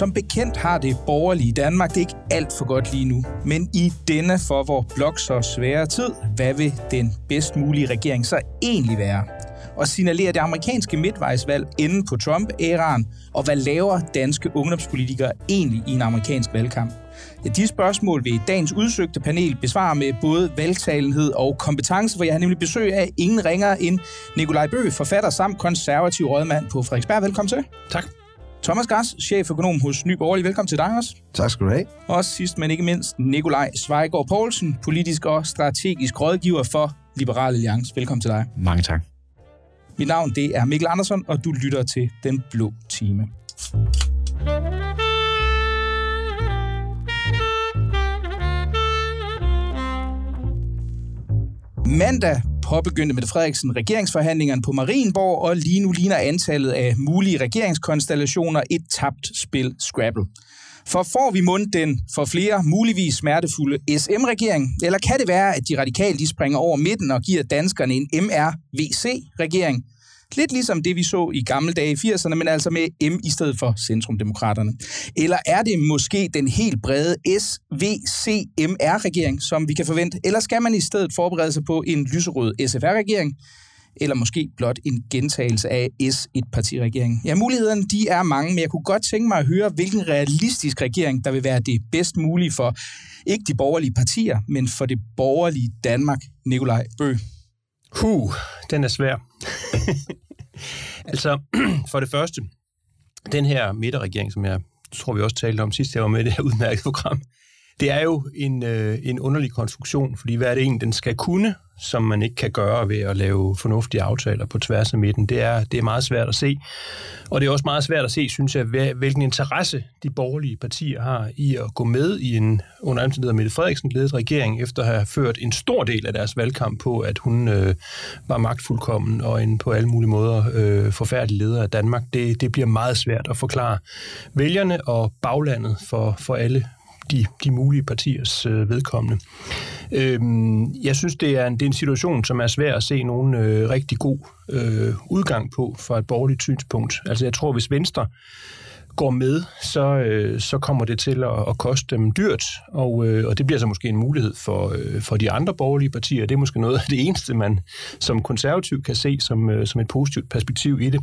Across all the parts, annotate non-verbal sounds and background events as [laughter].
Som bekendt har det borgerlige Danmark det ikke alt for godt lige nu. Men i denne for vor blok så svære tid, hvad vil den bedst mulige regering så egentlig være? Og signalerer det amerikanske midtvejsvalg inden på Trump-æraen? Og hvad laver danske ungdomspolitikere egentlig i en amerikansk valgkamp? Ja, de spørgsmål vil dagens udsøgte panel besvare med både valgtalenhed og kompetence, for jeg har nemlig besøg af ingen ringere end Nikolaj Bø, forfatter samt konservativ rådmand på Frederiksberg. Velkommen til. Tak. Thomas Gras, cheføkonom hos Ny Borgerlig. Velkommen til dig også. Tak skal du have. Og sidst, men ikke mindst, Nikolaj Svejgaard Poulsen, politisk og strategisk rådgiver for Liberal Alliance. Velkommen til dig. Mange tak. Mit navn det er Mikkel Andersson, og du lytter til Den Blå Time. Mandag påbegyndte Mette Frederiksen regeringsforhandlingerne på Marienborg, og lige nu ligner antallet af mulige regeringskonstellationer et tabt spil Scrabble. For får vi mund den for flere muligvis smertefulde SM-regering, eller kan det være, at de radikale de springer over midten og giver danskerne en MRVC-regering, Lidt ligesom det, vi så i gamle dage i 80'erne, men altså med M i stedet for Centrumdemokraterne. Eller er det måske den helt brede SVCMR-regering, som vi kan forvente? Eller skal man i stedet forberede sig på en lyserød SFR-regering? Eller måske blot en gentagelse af S-1-partiregeringen? Ja, mulighederne de er mange, men jeg kunne godt tænke mig at høre, hvilken realistisk regering, der vil være det bedst mulige for ikke de borgerlige partier, men for det borgerlige Danmark. Nikolaj Bø. Huh, den er svær. [laughs] altså, [clears throat] for det første, den her midterregering, som jeg tror, vi også talte om sidst, jeg var med i det her udmærkede program, det er jo en, øh, en underlig konstruktion, fordi hvad er det egentlig, den skal kunne, som man ikke kan gøre ved at lave fornuftige aftaler på tværs af midten. Det er, det er meget svært at se. Og det er også meget svært at se, synes jeg, hvilken interesse de borgerlige partier har i at gå med i en under omstændigheder Mette Frederiksen ledet regering, efter at have ført en stor del af deres valgkamp på, at hun øh, var magtfuldkommen og en på alle mulige måder øh, forfærdelig leder af Danmark. Det, det bliver meget svært at forklare vælgerne og baglandet for, for alle de, de mulige partiers øh, vedkommende. Øhm, jeg synes, det er, en, det er en situation, som er svær at se nogen øh, rigtig god øh, udgang på fra et borgerligt synspunkt. Altså jeg tror, hvis Venstre går med, så, øh, så kommer det til at, at koste dem dyrt, og, øh, og det bliver så måske en mulighed for, øh, for de andre borgerlige partier. Det er måske noget af det eneste, man som konservativ kan se som, øh, som et positivt perspektiv i det.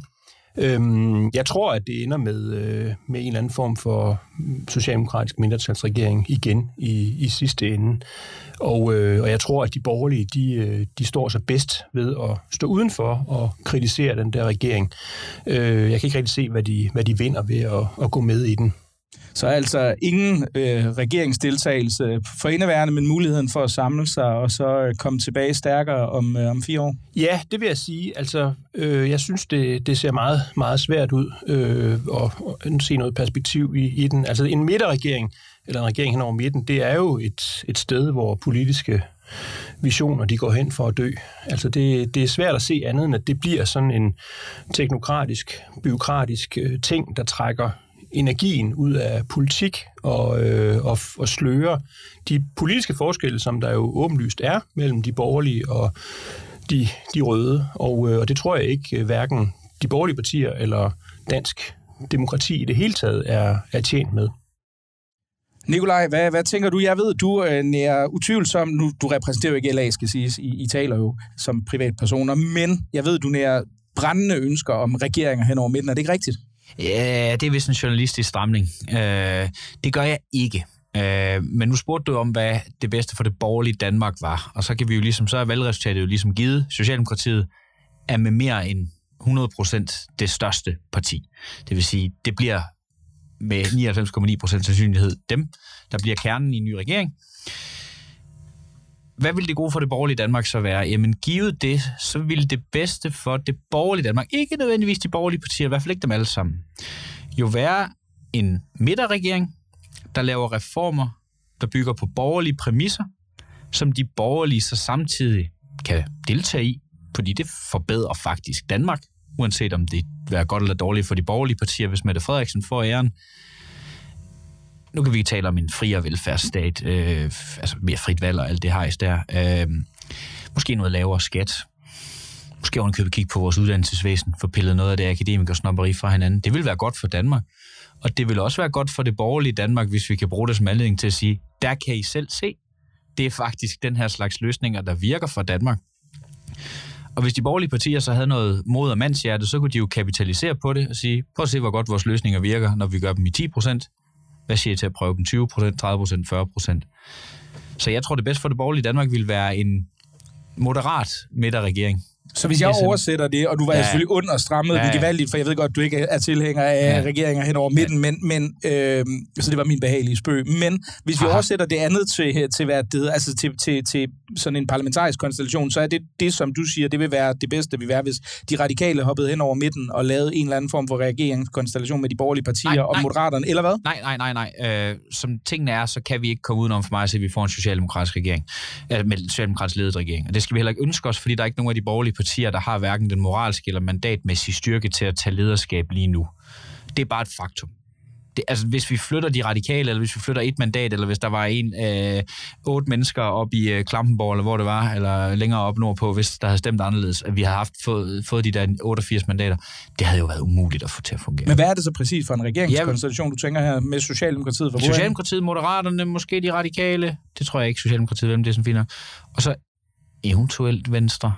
Øhm, jeg tror, at det ender med, øh, med en eller anden form for socialdemokratisk mindretalsregering igen i, i sidste ende. Og, øh, og jeg tror, at de borgerlige, de, øh, de står sig bedst ved at stå udenfor og kritisere den der regering. Øh, jeg kan ikke rigtig se, hvad de, hvad de vinder ved at, at gå med i den. Så altså ingen øh, regeringsdeltagelse for indeværende, men muligheden for at samle sig og så øh, komme tilbage stærkere om, øh, om fire år? Ja, det vil jeg sige. Altså, øh, jeg synes, det, det ser meget, meget svært ud øh, at, at se noget perspektiv i, i den. Altså en midterregering, eller en regering hen over midten, det er jo et, et sted, hvor politiske visioner, de går hen for at dø. Altså det, det er svært at se andet end, at det bliver sådan en teknokratisk, byråkratisk øh, ting, der trækker energien ud af politik og, øh, og, og sløre de politiske forskelle, som der jo åbenlyst er mellem de borgerlige og de, de røde. Og, øh, og det tror jeg ikke øh, hverken de borgerlige partier eller dansk demokrati i det hele taget er, er tjent med. Nikolaj, hvad, hvad tænker du? Jeg ved, du øh, er utvivlsom, nu du repræsenterer jo ikke LA, skal siges, I, I taler jo som privatpersoner, men jeg ved, du nærer brændende ønsker om regeringer hen over midten. Er det ikke rigtigt? Ja, det er vist en journalistisk stramning. Øh, det gør jeg ikke. Øh, men nu spurgte du om, hvad det bedste for det borgerlige Danmark var. Og så kan vi jo ligesom, så er valgresultatet jo ligesom givet. Socialdemokratiet er med mere end 100% det største parti. Det vil sige, det bliver med 99,9% sandsynlighed dem, der bliver kernen i en ny regering hvad vil det gode for det borgerlige Danmark så være? Jamen, givet det, så vil det bedste for det borgerlige Danmark, ikke nødvendigvis de borgerlige partier, i hvert fald ikke dem alle sammen, jo være en midterregering, der laver reformer, der bygger på borgerlige præmisser, som de borgerlige så samtidig kan deltage i, fordi det forbedrer faktisk Danmark, uanset om det er godt eller dårligt for de borgerlige partier, hvis Mette Frederiksen får æren. Nu kan vi tale om en friere velfærdsstat, øh, altså mere frit valg og alt det hejs der. Øh, måske noget lavere skat. Måske ovenikøbet kigge på vores uddannelsesvæsen, få pillet noget af det akademikersnopperi fra hinanden. Det vil være godt for Danmark. Og det vil også være godt for det borgerlige Danmark, hvis vi kan bruge det som anledning til at sige, der kan I selv se, det er faktisk den her slags løsninger, der virker for Danmark. Og hvis de borgerlige partier så havde noget mod og mandshjerte, så kunne de jo kapitalisere på det og sige, prøv at se, hvor godt vores løsninger virker, når vi gør dem i 10 procent. Hvad siger I til at prøve dem 20 procent, 30 procent, 40 procent? Så jeg tror, det bedste for det borgerlige Danmark vil være en moderat midterregering, så hvis jeg oversætter det, og du var ja. selvfølgelig ond og strammet ja, ja. gevaldigt, for jeg ved godt, du ikke er tilhænger af ja. regeringer hen over midten, ja. men, men øh, så det var min behagelige spøg. Men hvis vi Aha. oversætter det andet til, til, hvad det altså til, til, til sådan en parlamentarisk konstellation, så er det det, som du siger, det vil være det bedste, vil være, hvis de radikale hoppede hen over midten og lavede en eller anden form for regeringskonstellation med de borgerlige partier nej, og nej. moderaterne, eller hvad? Nej, nej, nej, nej. Øh, som tingene er, så kan vi ikke komme udenom for mig at se, at vi får en socialdemokratisk regering, øh, med en socialdemokratisk ledet regering. Og det skal vi heller ikke ønske os, fordi der er ikke nogen af de borgerlige partier, der har hverken den moralske eller mandatmæssige styrke til at tage lederskab lige nu. Det er bare et faktum. Det, altså, hvis vi flytter de radikale, eller hvis vi flytter et mandat, eller hvis der var en øh, otte mennesker op i øh, Klampenborg, eller hvor det var, eller længere op nordpå, hvis der havde stemt anderledes, at vi havde haft fået, fået de der 88 mandater, det havde jo været umuligt at få til at fungere. Men hvad er det så præcis for en regeringskonstellation, ja, du tænker her med Socialdemokratiet? For Socialdemokratiet, Moderaterne, måske de radikale, det tror jeg ikke, Socialdemokratiet, hvem det er sådan fint Og så eventuelt Venstre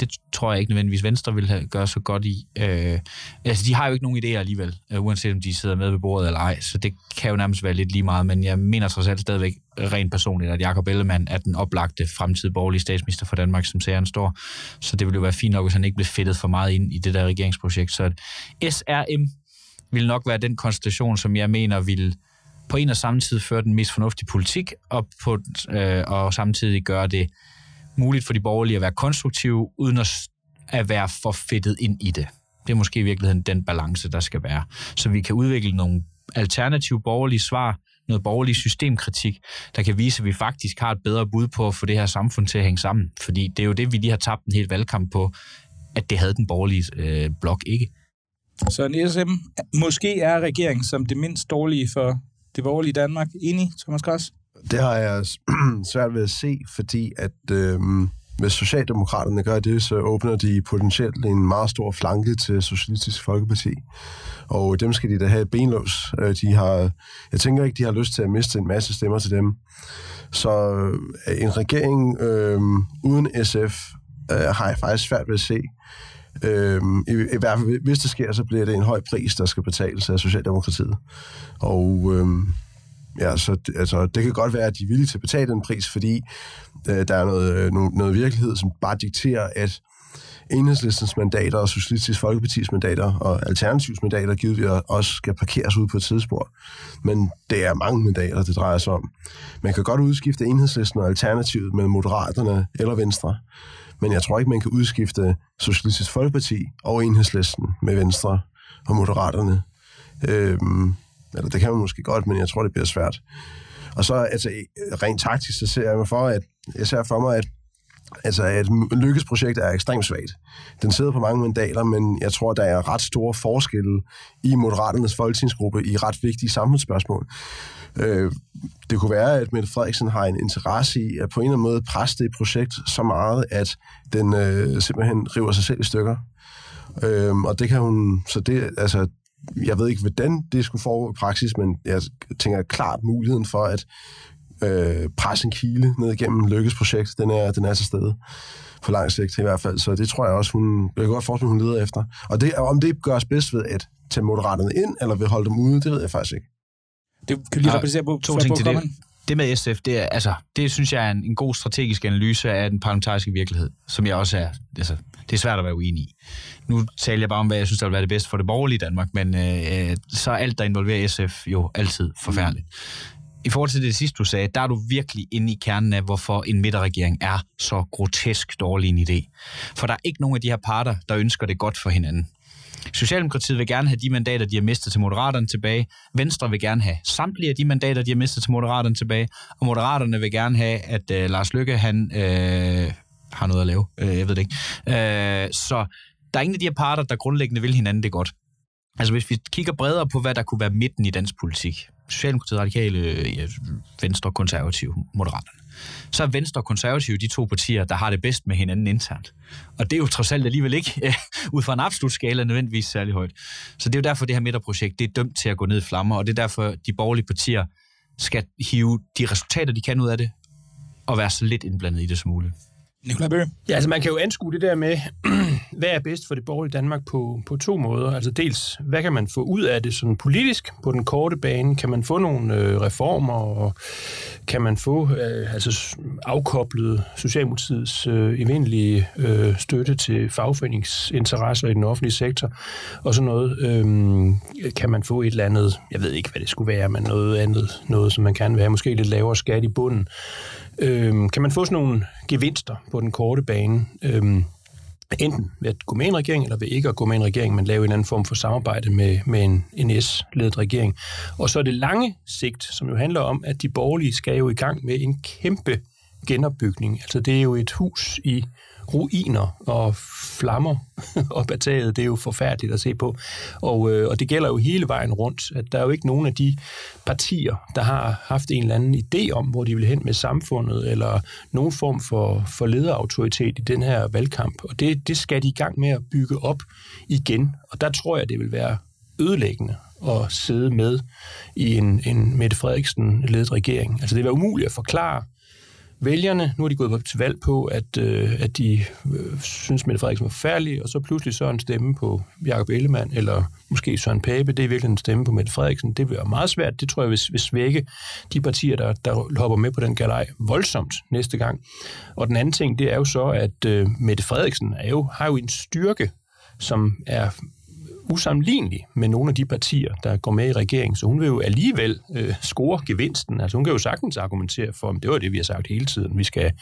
det tror jeg ikke nødvendigvis Venstre vil have, gøre så godt i. Øh, altså, de har jo ikke nogen idéer alligevel, øh, uanset om de sidder med ved bordet eller ej, så det kan jo nærmest være lidt lige meget, men jeg mener trods alt stadigvæk rent personligt, at Jakob Ellemann er den oplagte fremtidige borgerlige statsminister for Danmark, som serien står. Så det ville jo være fint nok, hvis han ikke blev fedtet for meget ind i det der regeringsprojekt. Så SRM vil nok være den konstellation, som jeg mener vil på en og samme tid føre den mest fornuftige politik, og, på, øh, og samtidig gøre det muligt for de borgerlige at være konstruktive, uden at, at være for fedtet ind i det. Det er måske i virkeligheden den balance, der skal være. Så vi kan udvikle nogle alternative borgerlige svar, noget borgerlig systemkritik, der kan vise, at vi faktisk har et bedre bud på at få det her samfund til at hænge sammen. Fordi det er jo det, vi lige har tabt en hel valgkamp på, at det havde den borgerlige øh, blok ikke. Så en SM måske er regeringen som det mindst dårlige for det borgerlige Danmark. Enig, Thomas Græs? Det har jeg [clears throat] svært ved at se, fordi at øh, hvis Socialdemokraterne gør det, så åbner de potentielt en meget stor flanke til Socialistisk Folkeparti. Og dem skal de da have benlås. Øh, de har, jeg tænker ikke, de har lyst til at miste en masse stemmer til dem. Så øh, en regering øh, uden SF øh, har jeg faktisk svært ved at se. Øh, i, I hvert fald, hvis det sker, så bliver det en høj pris, der skal betales af Socialdemokratiet. Og... Øh, Ja, så altså, det kan godt være, at de er villige til at betale den pris, fordi øh, der er noget, øh, noget, noget virkelighed, som bare dikterer, at enhedslistens mandater og Socialistisk Folkepartis mandater og Alternativs mandater givet også skal parkeres ud på et tidsspor. Men det er mange mandater, det drejer sig om. Man kan godt udskifte enhedslisten og Alternativet med Moderaterne eller Venstre. Men jeg tror ikke, man kan udskifte Socialistisk Folkeparti og enhedslisten med Venstre og Moderaterne. Øhm, eller det kan man måske godt, men jeg tror, det bliver svært. Og så altså, rent taktisk, så ser jeg for, at jeg ser for mig, at altså, at Lykkes projekt er ekstremt svagt. Den sidder på mange mandater, men jeg tror, der er ret store forskelle i Moderaternes folketingsgruppe i ret vigtige samfundsspørgsmål. Øh, det kunne være, at Mette Frederiksen har en interesse i at på en eller anden måde presse det projekt så meget, at den øh, simpelthen river sig selv i stykker. Øh, og det kan hun, så det, altså, jeg ved ikke, hvordan det skulle foregå i praksis, men jeg tænker klart muligheden for at øh, presse en kile ned igennem Lykkes projekt, den er, den er til stede på lang sigt i hvert fald. Så det tror jeg også, hun, jeg kan godt forestille, hun leder efter. Og det, om det gøres bedst ved at tage moderaterne ind, eller ved at holde dem ude, det ved jeg faktisk ikke. Det kan lige repræsentere på, to ting til det. Det med SF, det, er, altså, det synes jeg er en, en god strategisk analyse af den parlamentariske virkelighed, som jeg også er, altså, det er svært at være uenig i. Nu taler jeg bare om, hvad jeg synes, der vil være det bedste for det borgerlige Danmark, men øh, så er alt, der involverer SF, jo altid forfærdeligt. I forhold til det sidste, du sagde, der er du virkelig inde i kernen af, hvorfor en midterregering er så grotesk dårlig en idé. For der er ikke nogen af de her parter, der ønsker det godt for hinanden. Socialdemokratiet vil gerne have de mandater, de har mistet til Moderaterne tilbage. Venstre vil gerne have samtlige af de mandater, de har mistet til Moderaterne tilbage. Og Moderaterne vil gerne have, at øh, Lars Lykke, han øh, har noget at lave. Øh, jeg ved det ikke. Øh, så der er ingen af de her parter, der grundlæggende vil hinanden det godt. Altså hvis vi kigger bredere på, hvad der kunne være midten i dansk politik, Socialdemokratiet, Radikale, ja, Venstre, Konservative, Moderaterne, så er Venstre og Konservative de to partier, der har det bedst med hinanden internt. Og det er jo trods alt alligevel ikke, ja, [laughs] øh, ud fra en absolut skala, nødvendigvis særlig højt. Så det er jo derfor, det her midterprojekt, det er dømt til at gå ned i flammer, og det er derfor, de borgerlige partier skal hive de resultater, de kan ud af det, og være så lidt indblandet i det som muligt. Nikolaj Bøge? Ja, altså man kan jo anskue det der med, [clears throat] hvad er bedst for det borgerlige Danmark på, på to måder. Altså dels, hvad kan man få ud af det sådan politisk på den korte bane? Kan man få nogle øh, reformer, og kan man få øh, altså afkoblet Socialdemokratiets øh, evindelige øh, støtte til fagforeningsinteresser i den offentlige sektor, og sådan noget. Øh, kan man få et eller andet, jeg ved ikke, hvad det skulle være, men noget andet, noget som man kan være, måske lidt lavere skat i bunden. Øh, kan man få sådan nogle gevinster på den korte bane? Øh, enten ved at gå med en regering, eller ved ikke at gå med en regering, men lave en anden form for samarbejde med, med en, en S-ledet regering. Og så er det lange sigt, som jo handler om, at de borgerlige skal jo i gang med en kæmpe genopbygning. Altså det er jo et hus i ruiner og flammer [laughs] op ad taget. Det er jo forfærdeligt at se på. Og, øh, og det gælder jo hele vejen rundt, at der er jo ikke nogen af de partier, der har haft en eller anden idé om, hvor de vil hen med samfundet, eller nogen form for, for lederautoritet i den her valgkamp. Og det, det skal de i gang med at bygge op igen. Og der tror jeg, det vil være ødelæggende at sidde med i en, en Mette Frederiksen-ledet regering. Altså det vil være umuligt at forklare vælgerne. Nu er de gået til valg på, at, øh, at de øh, synes, Mette Frederiksen var færdig, og så pludselig så en stemme på Jakob Ellemann, eller måske Søren Pape, det er virkelig en stemme på Mette Frederiksen. Det vil være meget svært. Det tror jeg, hvis, hvis svække de partier, der, der hopper med på den galej, voldsomt næste gang. Og den anden ting, det er jo så, at øh, Mette Frederiksen er jo, har jo en styrke, som er usammenlignelig med nogle af de partier, der går med i regeringen, så hun vil jo alligevel øh, score gevinsten. Altså hun kan jo sagtens argumentere for, at det var det, vi har sagt hele tiden. Vi skal,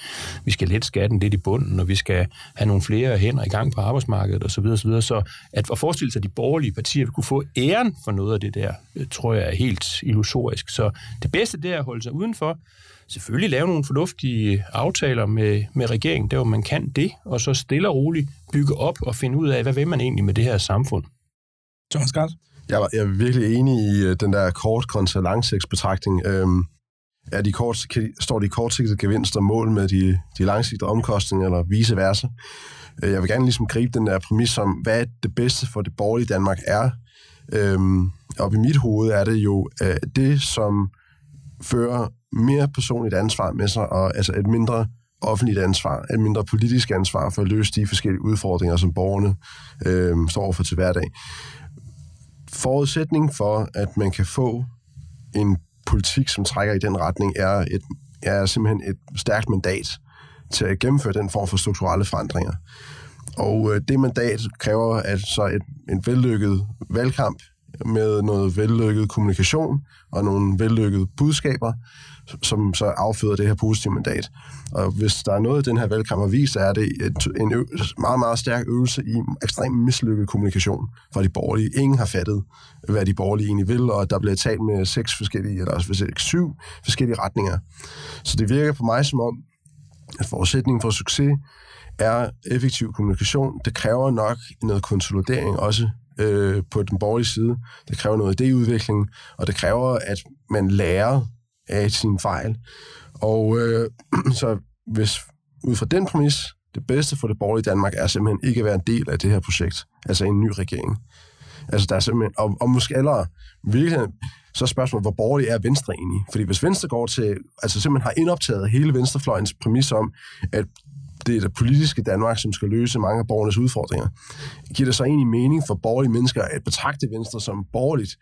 vi skal lette skatten lidt i bunden, og vi skal have nogle flere hænder i gang på arbejdsmarkedet osv. Så, videre, så, videre. så at, forestille sig, at de borgerlige partier vil kunne få æren for noget af det der, øh, tror jeg er helt illusorisk. Så det bedste det er at holde sig udenfor, selvfølgelig lave nogle fornuftige aftaler med, med regeringen, der hvor man kan det, og så stille og roligt bygge op og finde ud af, hvad vil man egentlig med det her samfund. Thomas Gart? Jeg, jeg er virkelig enig i øh, den der kort kontra langsigtsbetragtning. Øhm, er de kort, kan, står de kortsigtede gevinster mål med de, de langsigtede omkostninger, eller vice versa? Øh, jeg vil gerne ligesom gribe den der præmis om, hvad det bedste for det borgerlige Danmark er. Øhm, og i mit hoved er det jo øh, det, som fører mere personligt ansvar med sig, og altså et mindre offentligt ansvar, et mindre politisk ansvar for at løse de forskellige udfordringer, som borgerne øh, står for til hverdag forudsætning for, at man kan få en politik, som trækker i den retning, er, et, er simpelthen et stærkt mandat til at gennemføre den form for strukturelle forandringer. Og øh, det mandat kræver altså et, en vellykket valgkamp med noget vellykket kommunikation og nogle vellykkede budskaber, som så afføder det her positive mandat. Og hvis der er noget, den her valgkamp har vist, er det en meget, meget stærk øvelse i ekstremt mislykket kommunikation fra de borgerlige. Ingen har fattet, hvad de borgerlige egentlig vil, og der bliver talt med seks forskellige, eller også syv forskellige retninger. Så det virker på mig som om, at forudsætningen for succes er effektiv kommunikation. Det kræver nok noget konsolidering også øh, på den borgerlige side. Det kræver noget idéudvikling, og det kræver, at man lærer af sine fejl. Og øh, [clears throat] så hvis ud fra den præmis, det bedste for det borgerlige Danmark er simpelthen ikke at være en del af det her projekt, altså en ny regering. Altså der er simpelthen, og, og måske eller virkelig, så er spørgsmålet, hvor borgerlig er Venstre egentlig? Fordi hvis Venstre går til, altså simpelthen har indoptaget hele Venstrefløjens præmis om, at det er det politiske Danmark, som skal løse mange af borgernes udfordringer. Giver det så egentlig mening for borgerlige mennesker at betragte Venstre som borgerligt?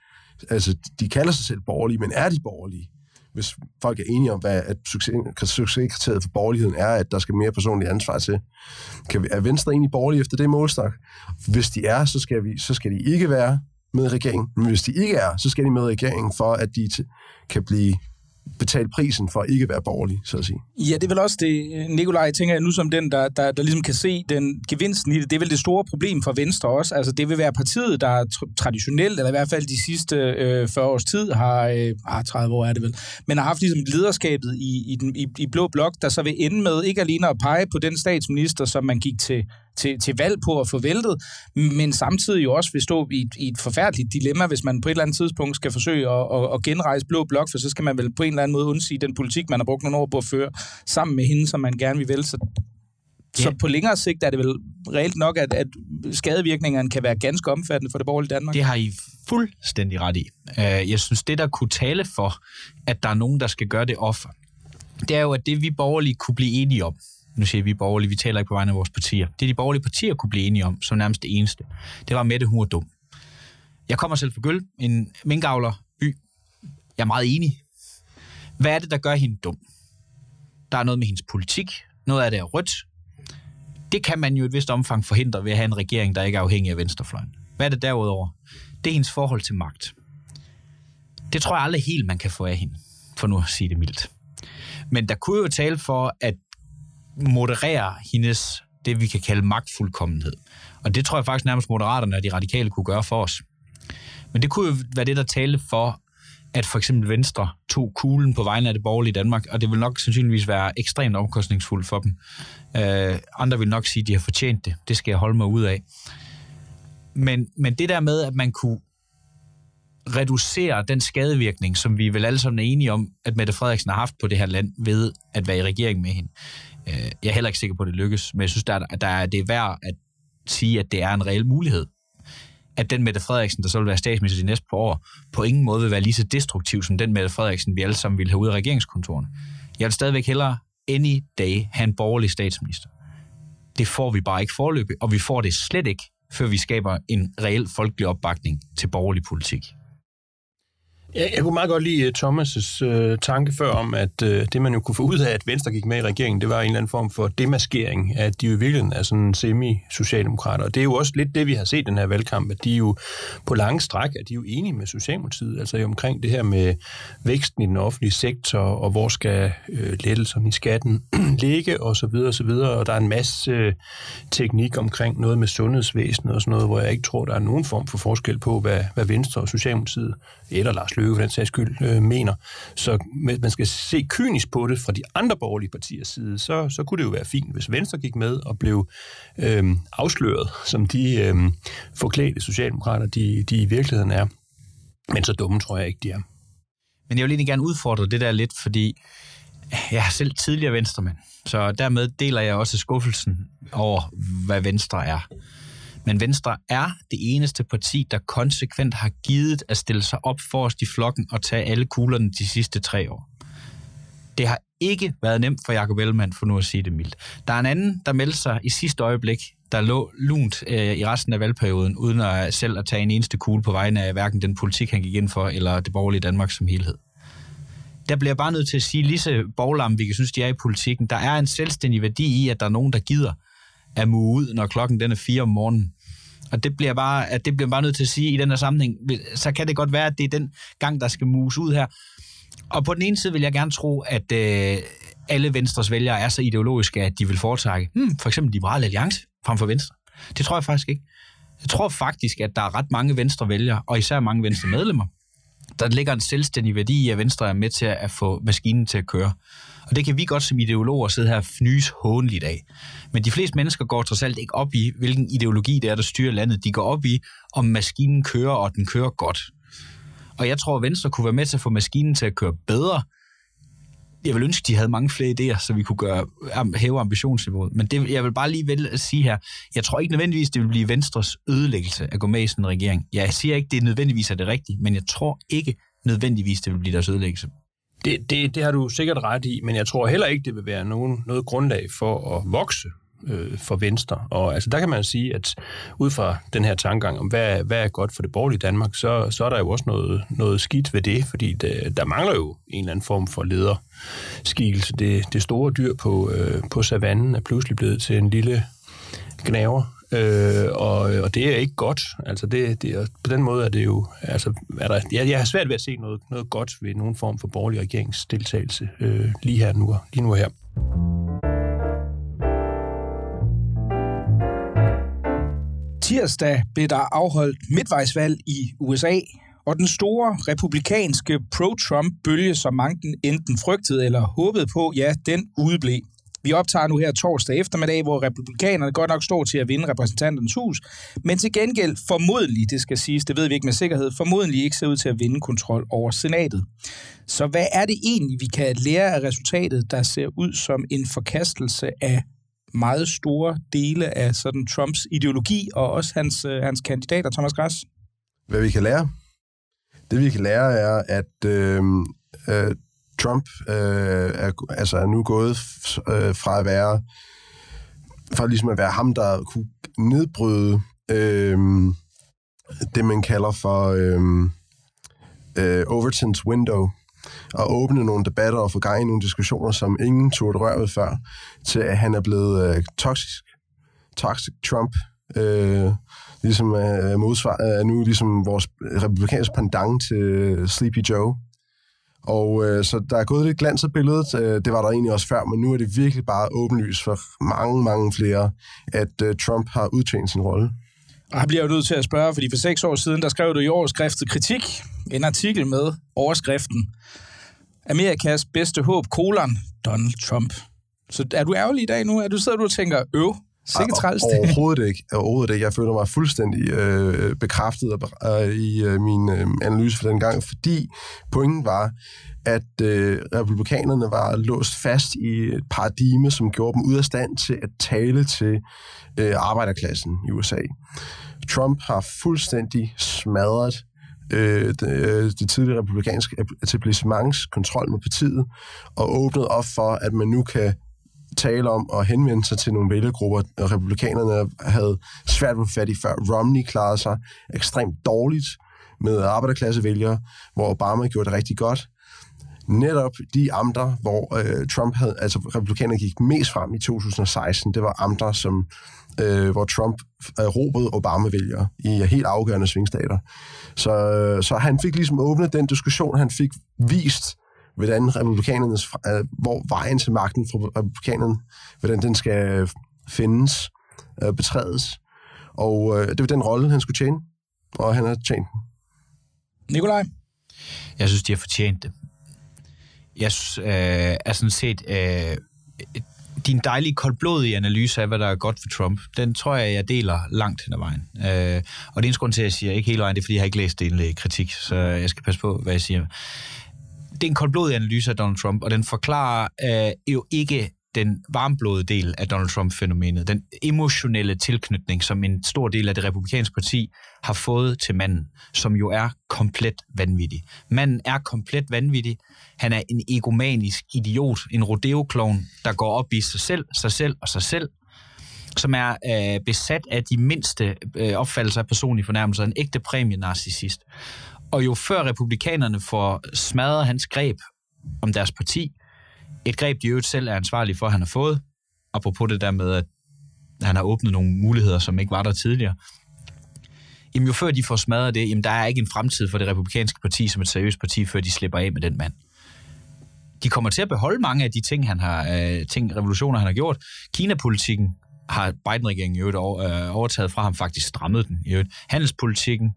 Altså, de kalder sig selv borgerlige, men er de borgerlige? Hvis folk er enige om, hvad at succes, succeskriteriet for borgerligheden er, at der skal mere personligt ansvar til. Kan vi, er Venstre egentlig borgerlige efter det målstak? Hvis de er, så skal, vi, så skal de ikke være med i regeringen. Men hvis de ikke er, så skal de med i regeringen for, at de kan blive betale prisen for at ikke være borgerlig, så at sige. Ja, det er vel også det, Nikolaj, tænker jeg nu som den, der, der, der ligesom kan se den gevinsten i det. Det er vel det store problem for Venstre også. Altså det vil være partiet, der traditionelt, eller i hvert fald de sidste øh, 40 års tid, har, øh, ah, 30 år er det vel, men har haft ligesom lederskabet i, i, den, i, i Blå Blok, der så vil ende med ikke alene at pege på den statsminister, som man gik til til, til valg på at få væltet, men samtidig jo også vil stå i, i et forfærdeligt dilemma, hvis man på et eller andet tidspunkt skal forsøge at, at, at genrejse Blå Blok, for så skal man vel på en eller anden måde undsige den politik, man har brugt nogle år på at føre, sammen med hende, som man gerne vil vælge. Så, ja. så på længere sigt er det vel reelt nok, at, at skadevirkningerne kan være ganske omfattende for det borgerlige Danmark. Det har I fuldstændig ret i. Øh, jeg synes, det der kunne tale for, at der er nogen, der skal gøre det offer, det er jo, at det vi borgerlige kunne blive enige om, nu siger vi borgerlige, vi taler ikke på vegne af vores partier, det de borgerlige partier kunne blive enige om, som nærmest det eneste, det var Mette, hun var dum. Jeg kommer selv fra Gøl, en minkavler by. Jeg er meget enig. Hvad er det, der gør hende dum? Der er noget med hendes politik. Noget af det er rødt. Det kan man jo i et vist omfang forhindre ved at have en regering, der ikke er afhængig af venstrefløjen. Hvad er det derudover? Det er hendes forhold til magt. Det tror jeg aldrig helt, man kan få af hende, for nu at sige det mildt. Men der kunne jo tale for, at moderere hendes, det vi kan kalde magtfuldkommenhed. Og det tror jeg faktisk nærmest moderaterne og de radikale kunne gøre for os. Men det kunne jo være det, der talte for, at for eksempel Venstre tog kuglen på vegne af det borgerlige Danmark, og det vil nok sandsynligvis være ekstremt omkostningsfuldt for dem. Øh, andre vil nok sige, at de har fortjent det. Det skal jeg holde mig ud af. Men, men det der med, at man kunne reducere den skadevirkning, som vi vel alle sammen er enige om, at Mette Frederiksen har haft på det her land ved at være i regering med hende. Øh, jeg er heller ikke sikker på, at det lykkes, men jeg synes, at der er, det er værd at sige, at det er en reel mulighed. At den Mette Frederiksen, der så vil være statsminister de næste par år, på ingen måde vil være lige så destruktiv som den Mette Frederiksen, vi alle sammen vil have ud af regeringskontoren. Jeg vil stadigvæk hellere any day have en borgerlig statsminister. Det får vi bare ikke forløbig, og vi får det slet ikke, før vi skaber en reel folkelig opbakning til borgerlig politik. Jeg, jeg kunne meget godt lide øh, Thomas' øh, tanke før om, at øh, det man jo kunne få ud af, at Venstre gik med i regeringen, det var en eller anden form for demaskering, at de jo i virkeligheden er sådan semi-socialdemokrater. Og det er jo også lidt det, vi har set i den her valgkamp, at de jo på lange stræk er de jo enige med Socialdemokratiet, altså omkring det her med væksten i den offentlige sektor, og hvor skal øh, lettelserne i skatten [clears throat] ligge, og så videre, og så videre. Og der er en masse øh, teknik omkring noget med sundhedsvæsenet og sådan noget, hvor jeg ikke tror, der er nogen form for forskel på, hvad, hvad Venstre og Socialdemokratiet, eller Lars Løkke Løkke for den sags skyld øh, mener. Så man skal se kynisk på det fra de andre borgerlige partiers side, så, så kunne det jo være fint, hvis Venstre gik med og blev øh, afsløret, som de øh, forklædte socialdemokrater, de, de i virkeligheden er. Men så dumme tror jeg ikke, de er. Men jeg vil egentlig gerne udfordre det der lidt, fordi jeg er selv tidligere venstremand, så dermed deler jeg også skuffelsen over, hvad Venstre er. Men Venstre er det eneste parti, der konsekvent har givet at stille sig op forrest i flokken og tage alle kuglerne de sidste tre år. Det har ikke været nemt for Jacob Ellemann, for nu at sige det mildt. Der er en anden, der meldte sig i sidste øjeblik, der lå lunt øh, i resten af valgperioden, uden at øh, selv at tage en eneste kugle på vegne af hverken den politik, han gik ind for, eller det borgerlige Danmark som helhed. Der bliver jeg bare nødt til at sige, lige så borgerlam, vi kan synes, de er i politikken, der er en selvstændig værdi i, at der er nogen, der gider at mue ud, når klokken den er fire om morgenen. Og det bliver bare, at det bliver bare nødt til at sige i den her sammenhæng, så kan det godt være, at det er den gang, der skal muse ud her. Og på den ene side vil jeg gerne tro, at øh, alle Venstres vælgere er så ideologiske, at de vil foretrække hmm, for eksempel Liberal Alliance frem for Venstre. Det tror jeg faktisk ikke. Jeg tror faktisk, at der er ret mange Venstre vælgere, og især mange Venstre medlemmer, der ligger en selvstændig værdi i, at Venstre er med til at få maskinen til at køre. Og det kan vi godt som ideologer sidde her og fnys håndeligt af. Men de fleste mennesker går trods alt ikke op i, hvilken ideologi det er, der styrer landet. De går op i, om maskinen kører, og den kører godt. Og jeg tror, at Venstre kunne være med til at få maskinen til at køre bedre. Jeg vil ønske, de havde mange flere idéer, så vi kunne gøre, hæve ambitionsniveauet. Men det, jeg vil bare lige vel at sige her, jeg tror ikke nødvendigvis, det vil blive Venstres ødelæggelse at gå med i sådan en regering. Jeg siger ikke, det nødvendigvis er det rigtige, men jeg tror ikke nødvendigvis, det vil blive deres ødelæggelse. Det, det, det har du sikkert ret i, men jeg tror heller ikke, det vil være nogen, noget grundlag for at vokse øh, for Venstre. Og altså, der kan man sige, at ud fra den her tankegang om, hvad, hvad er godt for det borgerlige Danmark, så, så er der jo også noget, noget skidt ved det, fordi det, der mangler jo en eller anden form for lederskikkelse. Det, det store dyr på, øh, på savannen er pludselig blevet til en lille gnaver, Øh, og, og det er ikke godt. Altså det, det på den måde er det jo... Altså, er der, jeg, jeg har svært ved at se noget, noget godt ved nogen form for borgerlig regeringsdeltagelse øh, lige her nu, lige nu her. Tirsdag blev der afholdt midtvejsvalg i USA, og den store republikanske pro-Trump-bølge, som mange enten frygtede eller håbede på, ja, den udeblev. Vi optager nu her torsdag eftermiddag, hvor republikanerne godt nok står til at vinde repræsentanternes hus, men til gengæld formodentlig, det skal siges, det ved vi ikke med sikkerhed, formodentlig ikke ser ud til at vinde kontrol over senatet. Så hvad er det egentlig, vi kan lære af resultatet, der ser ud som en forkastelse af meget store dele af sådan Trumps ideologi og også hans, øh, hans kandidater, Thomas Græs? Hvad vi kan lære? Det vi kan lære er, at øh, øh, Trump øh, er, altså er nu gået øh, fra at være fra ligesom at være ham, der kunne nedbryde øh, det, man kalder for øh, øh, Overton's window, og åbne nogle debatter og få gang i nogle diskussioner, som ingen turde røre ved før, til at han er blevet øh, toxisk. Toxic Trump. Øh, ligesom øh, modsvar, er nu ligesom vores republikanske pendant til øh, Sleepy Joe. Og øh, så der er gået lidt glans af billedet. Øh, det var der egentlig også før, men nu er det virkelig bare åbenlyst for mange, mange flere, at øh, Trump har udtjent sin rolle. Og her bliver jeg nødt til at spørge, fordi for seks år siden, der skrev du i overskriftet kritik en artikel med overskriften Amerikas bedste håb, kolon, Donald Trump. Så er du ærgerlig i dag nu? Er du sidder du og tænker, øv, sikkert træls det. Overhovedet ikke. Overhovedet ikke. Jeg føler mig fuldstændig øh, bekræftet øh, i øh, min øh, analyse for den gang, fordi pointen var, at øh, republikanerne var låst fast i et paradigme, som gjorde dem ud af stand til at tale til øh, arbejderklassen i USA. Trump har fuldstændig smadret øh, det, tidlige øh, det tidligere republikanske etablissements kontrol med partiet, og åbnet op for, at man nu kan tale om at henvende sig til nogle vælgergrupper, republikanerne havde svært ved fat i før. Romney klarede sig ekstremt dårligt med arbejderklassevælgere, hvor Obama gjorde det rigtig godt. Netop de amter, hvor øh, Trump havde, altså republikanerne gik mest frem i 2016, det var amter, som, øh, hvor Trump råbede Obama-vælgere i helt afgørende svingstater. Så, øh, så han fik ligesom åbnet den diskussion, han fik vist, hvordan republikanernes, øh, hvor vejen til magten for republikanerne, hvordan den skal findes, øh, betrædes. Og øh, det var den rolle, han skulle tjene, og han har tjent den. Nikolaj? Jeg synes, de har fortjent det. Jeg synes, øh, er sådan set... Øh, din dejlige koldblodige analyse af, hvad der er godt for Trump, den tror jeg, jeg deler langt hen ad vejen. Øh, og det er en grund til, at jeg siger ikke hele vejen, det er, fordi jeg har ikke læst det indlæg kritik, så jeg skal passe på, hvad jeg siger. Det er en koldblodig analyse af Donald Trump, og den forklarer øh, jo ikke den varmblodede del af Donald Trump-fænomenet, den emotionelle tilknytning, som en stor del af det republikanske parti har fået til manden, som jo er komplet vanvittig. Manden er komplet vanvittig. Han er en egomanisk idiot, en rodeo der går op i sig selv, sig selv og sig selv, som er øh, besat af de mindste øh, opfattelser af personlige fornærmelser, en ægte præmie-narcissist. Og jo før republikanerne får smadret hans greb om deres parti, et greb, de øvrigt selv er ansvarlige for, at han har fået, apropos det der med, at han har åbnet nogle muligheder, som ikke var der tidligere. Jamen jo før de får smadret det, jamen der er ikke en fremtid for det republikanske parti som et seriøst parti, før de slipper af med den mand. De kommer til at beholde mange af de ting, han har, øh, ting, revolutioner, han har gjort. Kina-politikken har Biden-regeringen jo øh, overtaget fra ham, faktisk strammet den. i øvrigt. Handelspolitikken,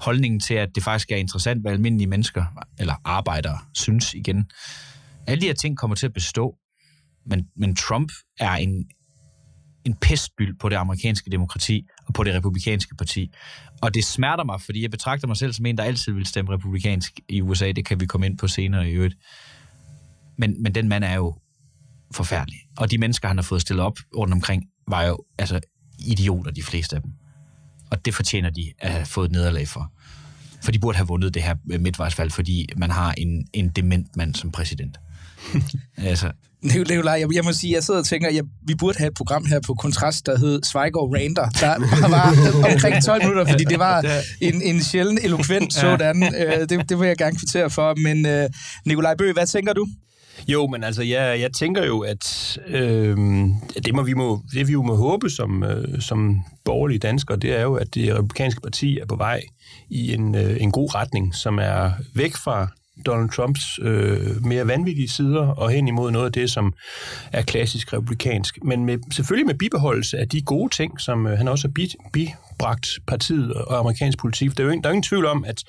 holdningen til, at det faktisk er interessant, hvad almindelige mennesker, eller arbejdere, synes igen. Alle de her ting kommer til at bestå, men, men Trump er en, en pestbyld på det amerikanske demokrati og på det republikanske parti. Og det smerter mig, fordi jeg betragter mig selv som en, der altid vil stemme republikansk i USA. Det kan vi komme ind på senere i øvrigt. Men, men den mand er jo forfærdelig. Og de mennesker, han har fået stillet op rundt omkring, var jo altså idioter, de fleste af dem. Og det fortjener de at have fået et nederlag for. For de burde have vundet det her midtvejsvalg, fordi man har en, en dement mand som præsident. [laughs] altså. Nikolaj, jeg, jeg må sige, jeg sidder og tænker, jeg, vi burde have et program her på Kontrast, der hed Zweigård Rander, der var [laughs] omkring 12 minutter, fordi det var en, en sjælden eloquent sådan. Øh, det, det vil jeg gerne kvittere for. Men uh, Nikolaj Bøg, hvad tænker du? Jo, men altså, jeg, jeg tænker jo, at øh, det, må vi må, det vi jo må håbe som, øh, som borgerlige danskere, det er jo, at det republikanske parti er på vej i en, øh, en god retning, som er væk fra Donald Trumps øh, mere vanvittige sider og hen imod noget af det, som er klassisk republikansk. Men med, selvfølgelig med bibeholdelse af de gode ting, som øh, han også har bi, bibragt partiet og amerikansk politik. Der er jo ingen, der er ingen tvivl om, at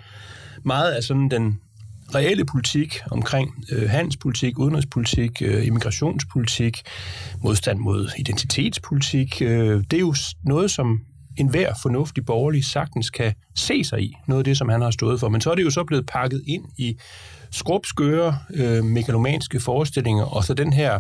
meget af sådan den reelle politik omkring øh, handelspolitik, udenrigspolitik, øh, immigrationspolitik, modstand mod identitetspolitik, øh, det er jo noget, som enhver fornuftig borgerlig sagtens kan se sig i. Noget af det, som han har stået for. Men så er det jo så blevet pakket ind i skrubskøre, øh, megalomanske forestillinger, og så den her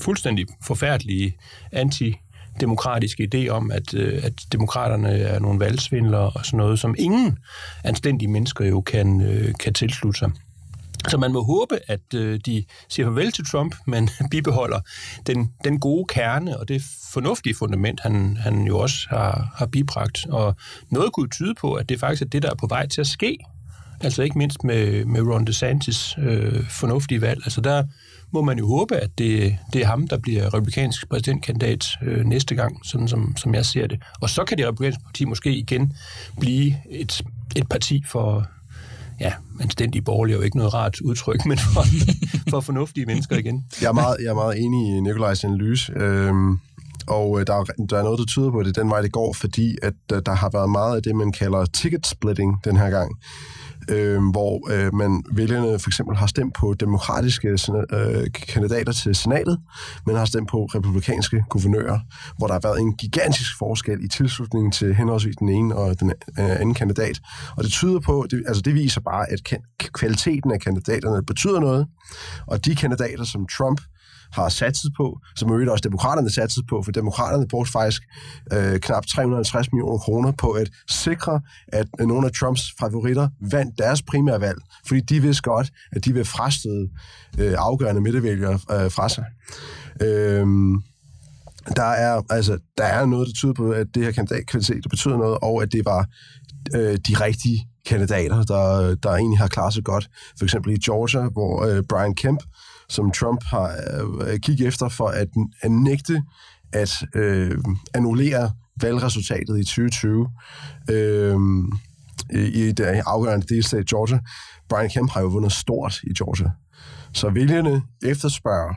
fuldstændig forfærdelige anti demokratiske idé om, at, øh, at demokraterne er nogle valgsvindlere og sådan noget, som ingen anstændige mennesker jo kan, øh, kan tilslutte sig. Så man må håbe, at øh, de siger farvel til Trump, men [laughs] bibeholder den, den gode kerne og det fornuftige fundament, han, han jo også har, har bibragt. Og noget kunne tyde på, at det faktisk er det, der er på vej til at ske. Altså ikke mindst med, med Ron DeSantis øh, fornuftige valg. Altså der må man jo håbe, at det, det er ham, der bliver republikansk præsidentkandidat øh, næste gang, sådan som, som jeg ser det. Og så kan det republikanske parti måske igen blive et, et parti for, ja, anstændige borgerlige er jo ikke noget rart udtryk, men for, [laughs] for fornuftige mennesker igen. Jeg er meget, jeg er meget enig i Nikolajs analyse. Øhm, og øh, der er, der er noget, der tyder på, at det er den vej, det går, fordi at der, der har været meget af det, man kalder ticket splitting den her gang øh, hvor øh, man vælgerne for eksempel har stemt på demokratiske øh, kandidater til senatet, men har stemt på republikanske guvernører, hvor der har været en gigantisk forskel i tilslutningen til henholdsvis den ene og den øh, anden kandidat. Og det tyder på, det, altså det viser bare, at kvaliteten af kandidaterne betyder noget, og de kandidater, som Trump har satset på, som øvrigt også demokraterne satset på, for demokraterne brugte faktisk øh, knap 350 millioner kroner på at sikre, at øh, nogle af Trumps favoritter vandt deres primære valg, fordi de vidste godt, at de vil frastøde øh, afgørende midtervælgere øh, fra sig. Øh, der er, altså, der er noget, der tyder på, at det her kandidatkvalitet betyder noget, og at det var øh, de rigtige kandidater, der, der egentlig har klaret sig godt. For eksempel i Georgia, hvor øh, Brian Kemp som Trump har øh, kigget efter for at, at nægte at øh, annullere valgresultatet i 2020 øh, i det afgørende delstat Georgia. Brian Kemp har jo vundet stort i Georgia. Så vælgerne efterspørger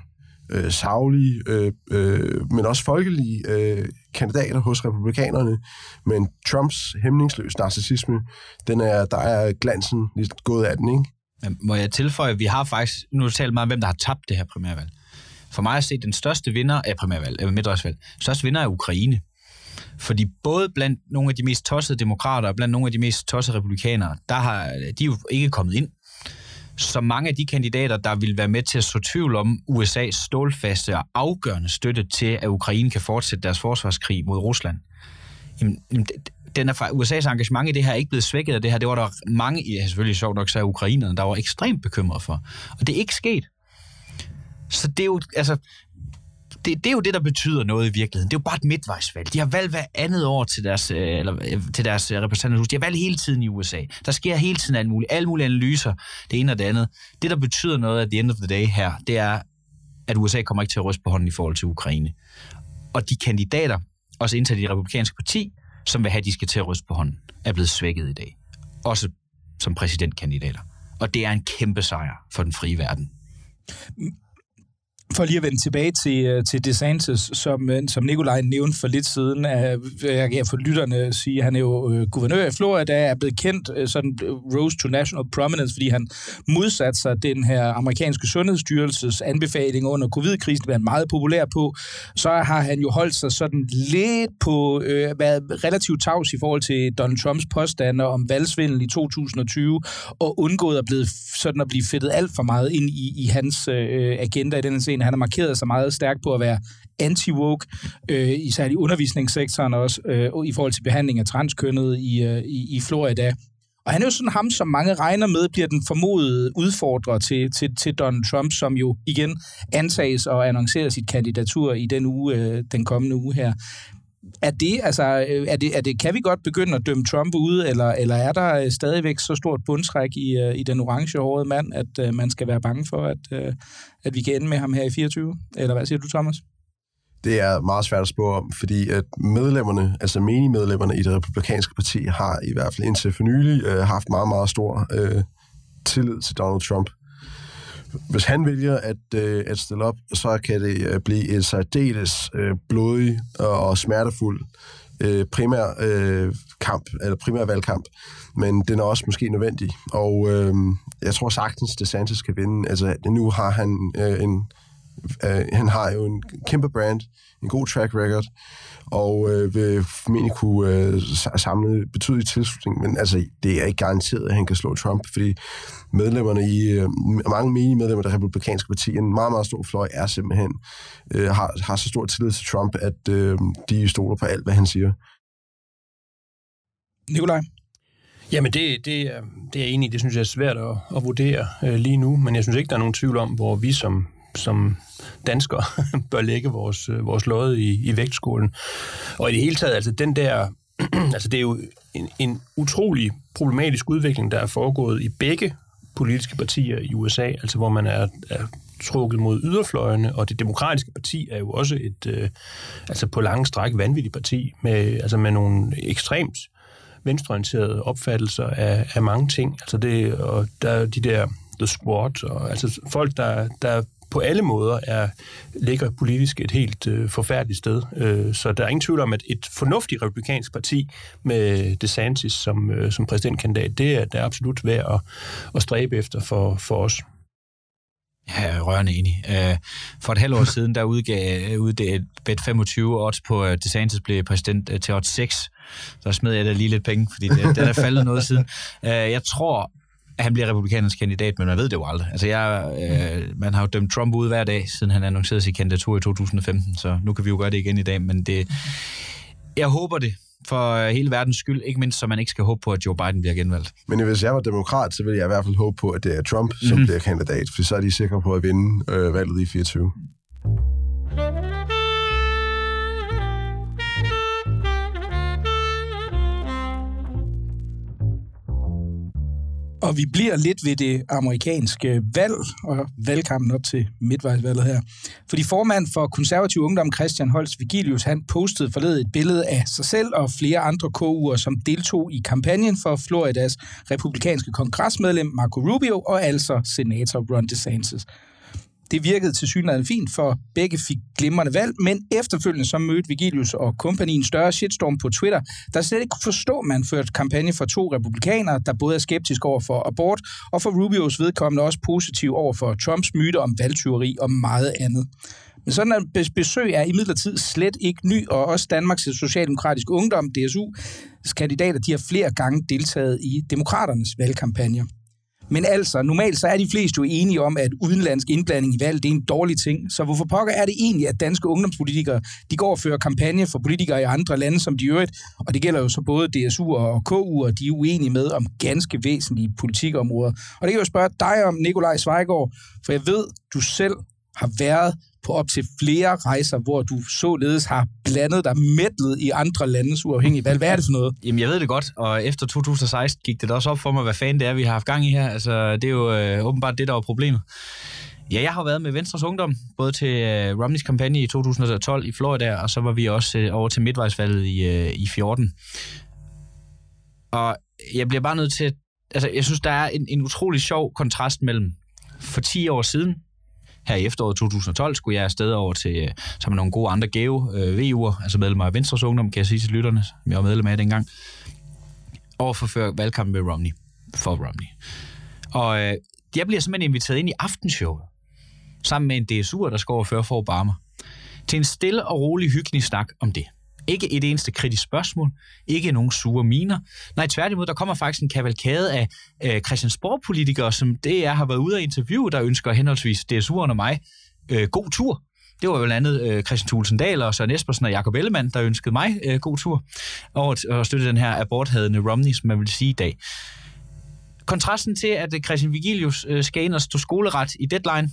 øh, savlige, øh, øh, men også folkelige øh, kandidater hos republikanerne. Men Trumps hæmningsløs narcissisme, den er, der er glansen lidt gået af den, ikke? Må jeg tilføje, at vi har faktisk, nu har talt meget om, hvem der har tabt det her primærvalg. For mig at se, den største vinder af primærvalg, øh, eller midtøjsvalg, største vinder er Ukraine. Fordi både blandt nogle af de mest tossede demokrater og blandt nogle af de mest tossede republikanere, der har, de er jo ikke kommet ind. Så mange af de kandidater, der vil være med til at så tvivl om USA's stålfaste og afgørende støtte til, at Ukraine kan fortsætte deres forsvarskrig mod Rusland, jamen, den er fra USA's engagement i det her er ikke blevet svækket af det her. Det var der mange, ja, selvfølgelig sjovt nok, så ukrainerne, der var ekstremt bekymret for. Og det er ikke sket. Så det er jo, altså, det, det er jo det, der betyder noget i virkeligheden. Det er jo bare et midtvejsvalg. De har valgt hver andet år til deres, øh, eller, øh, til deres øh, repræsentanthus. De har valgt hele tiden i USA. Der sker hele tiden alt muligt. Alle mulige analyser, det ene og det andet. Det, der betyder noget at the end of the day her, det er, at USA kommer ikke til at ryste på hånden i forhold til Ukraine. Og de kandidater, også indtil det republikanske parti, som vil have, at de skal til at ryste på hånden, er blevet svækket i dag. Også som præsidentkandidater. Og det er en kæmpe sejr for den frie verden. For lige at vende tilbage til, øh, til DeSantis, som, øh, som Nikolaj nævnte for lidt siden, at øh, jeg kan for lytterne sige, at han er jo øh, guvernør i Florida, er blevet kendt sådan rose to national prominence, fordi han modsatte sig den her amerikanske sundhedsstyrelses anbefaling under covid-krisen, var han meget populær på, så har han jo holdt sig sådan lidt på, øh, været relativt tavs i forhold til Donald Trumps påstande om valgsvindel i 2020, og undgået at, blive, sådan at blive fedtet alt for meget ind i, i hans øh, agenda i den her scene. Han har markeret sig meget stærkt på at være anti-woke, øh, især i undervisningssektoren også, øh, i forhold til behandling af transkønnet i, øh, i, i Florida. Og han er jo sådan ham, som mange regner med, bliver den formodede udfordrer til, til, til Donald Trump, som jo igen antages og annoncerer sit kandidatur i den uge, øh, den kommende uge her er det, altså, øh, er det, er det, kan vi godt begynde at dømme Trump ude, eller, eller er der øh, stadigvæk så stort bundtræk i, øh, i den orange mand, at uh, man skal være bange for, at, uh, at vi kan ende med ham her i 24? Eller hvad siger du, Thomas? Det er meget svært at spå om, fordi at medlemmerne, altså menigmedlemmerne i det republikanske parti, har i hvert fald indtil for nylig øh, haft meget, meget stor øh, tillid til Donald Trump. Hvis han vælger at, øh, at stille op, så kan det øh, blive en særdeles øh, blodig og, og smertefuld øh, primær øh, kamp, eller primær valgkamp, men den er også måske nødvendig. Og øh, jeg tror sagtens, DeSantis kan vinde. Altså, nu har han øh, en øh, han har jo en kæmpe brand, en god track record, og øh, vil formentlig kunne øh, samle betydelig tilslutning, men altså, det er ikke garanteret, at han kan slå Trump, fordi medlemmerne i, øh, mange menige medlemmer af det republikanske parti, en meget, meget stor fløj, er simpelthen, øh, har, har så stor tillid til Trump, at øh, de stoler på alt, hvad han siger. Nikolaj? Jamen, det, det, er, det er jeg enig i. Det synes jeg er svært at, at vurdere øh, lige nu, men jeg synes ikke, der er nogen tvivl om, hvor vi som som danskere [laughs] bør lægge vores, øh, vores lod i, i vægtskolen. Og i det hele taget, altså den der, [clears throat] altså det er jo en, en utrolig problematisk udvikling, der er foregået i begge politiske partier i USA, altså hvor man er, er trukket mod yderfløjene, og det demokratiske parti er jo også et, øh, altså på lange stræk vanvittigt parti, med, altså med nogle ekstremt venstreorienterede opfattelser af, af mange ting. Altså det, og der er de der The Squad, og altså folk, der, der på alle måder er, ligger politisk et helt øh, forfærdeligt sted. Øh, så der er ingen tvivl om, at et fornuftigt republikansk parti med DeSantis som, øh, som præsidentkandidat, det er, det er absolut værd at, at stræbe efter for, for os. Jeg er rørende enig. Øh, for et halvt år [laughs] siden, der udgav udgav bet 25 odds på, at DeSantis blev præsident øh, til odds 6. Så smed jeg da lige lidt penge, fordi det, det er der faldet noget siden. [laughs] Øh, jeg tror, at han bliver republikanernes kandidat, men man ved det jo aldrig. Altså, jeg, øh, man har jo dømt Trump ud hver dag, siden han annoncerede sin kandidatur i 2015, så nu kan vi jo gøre det igen i dag, men det, jeg håber det, for hele verdens skyld, ikke mindst så man ikke skal håbe på, at Joe Biden bliver genvalgt. Men hvis jeg var demokrat, så ville jeg i hvert fald håbe på, at det er Trump, som mm-hmm. bliver kandidat, for så er de sikre på at vinde øh, valget i 24. Og vi bliver lidt ved det amerikanske valg og valgkampen op til midtvejsvalget her. Fordi formand for konservativ ungdom Christian Holst Vigilius, han postede forledet et billede af sig selv og flere andre KU'er, som deltog i kampagnen for Floridas republikanske kongresmedlem Marco Rubio og altså senator Ron DeSantis. Det virkede til synligheden fint, for begge fik glimrende valg, men efterfølgende så mødte Vigilius og kompagni en større shitstorm på Twitter, der slet ikke kunne forstå, at man førte kampagne for to republikanere, der både er skeptiske over for abort, og for Rubios vedkommende også positiv over for Trumps myte om valgtyveri og meget andet. Men sådan en besøg er imidlertid slet ikke ny, og også Danmarks Socialdemokratiske Ungdom, DSU, kandidater, de har flere gange deltaget i demokraternes valgkampagner. Men altså, normalt så er de fleste jo enige om, at udenlandsk indblanding i valg, det er en dårlig ting. Så hvorfor pokker er det egentlig, at danske ungdomspolitikere, de går og fører kampagne for politikere i andre lande, som de øvrigt, og det gælder jo så både DSU og KU, og de er uenige med om ganske væsentlige politikområder. Og det kan jeg jo spørge dig om, Nikolaj Svejgaard, for jeg ved, du selv har været på op til flere rejser, hvor du således har blandet dig mætlet i andre landes uafhængige valg. Hvad er det for noget? Jamen, jeg ved det godt, og efter 2016 gik det da også op for mig, hvad fanden det er, vi har haft gang i her. Altså, det er jo øh, åbenbart det, der var problemet. Ja, jeg har været med Venstres Ungdom, både til øh, Romneys kampagne i 2012 i Florida, og så var vi også øh, over til midtvejsvalget i, øh, i 14. Og jeg bliver bare nødt til Altså, jeg synes, der er en, en utrolig sjov kontrast mellem for 10 år siden, her i efteråret 2012 skulle jeg afsted over til, øh, sammen med nogle gode andre gave øh, VU'er, altså medlemmer af Venstres Ungdom, kan jeg sige til lytterne, som jeg var medlem af dengang, over for valgkampen med Romney, for Romney. Og øh, jeg bliver simpelthen inviteret ind i aftenshowet, sammen med en DSU'er, der skal overføre for Obama, til en stille og rolig hyggelig snak om det. Ikke et eneste kritisk spørgsmål, ikke nogen sure miner. Nej, tværtimod, der kommer faktisk en kavalkade af øh, Christiansborg-politikere, som DR har været ude og interviewe, der ønsker henholdsvis DSU'erne og mig øh, god tur. Det var jo blandt andet øh, Christian Thulesen Dahl og Søren Espersen og Jacob Ellemann, der ønskede mig øh, god tur over at støtte den her aborthadende Romney, som man vil sige i dag. Kontrasten til, at øh, Christian Vigilius øh, skal ind og stå skoleret i deadline,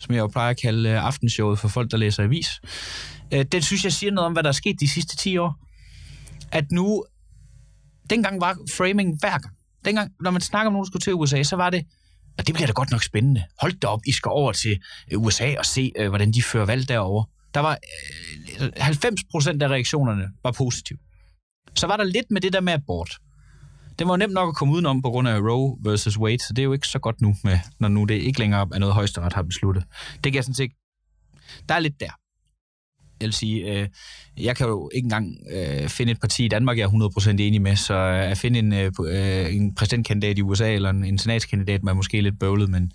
som jeg jo plejer at kalde øh, aftenshowet for folk, der læser avis. Øh, den synes jeg siger noget om, hvad der er sket de sidste 10 år. At nu, dengang var framing hver gang. Dengang, når man snakker om nogen, der skulle til USA, så var det, og det bliver da godt nok spændende. Hold da op, I skal over til øh, USA og se, øh, hvordan de fører valg derovre. Der var øh, 90 procent af reaktionerne var positive. Så var der lidt med det der med abort. Det var nemt nok at komme udenom på grund af Roe versus Wade, så det er jo ikke så godt nu, med, når nu det ikke længere er noget højesteret har besluttet. Det kan jeg sådan set... Der er lidt der. Jeg vil sige, øh, jeg kan jo ikke engang øh, finde et parti i Danmark, jeg er 100% enig med, så at finde en, øh, en præsidentkandidat i USA eller en, en senatskandidat, man er måske lidt bøvlet, men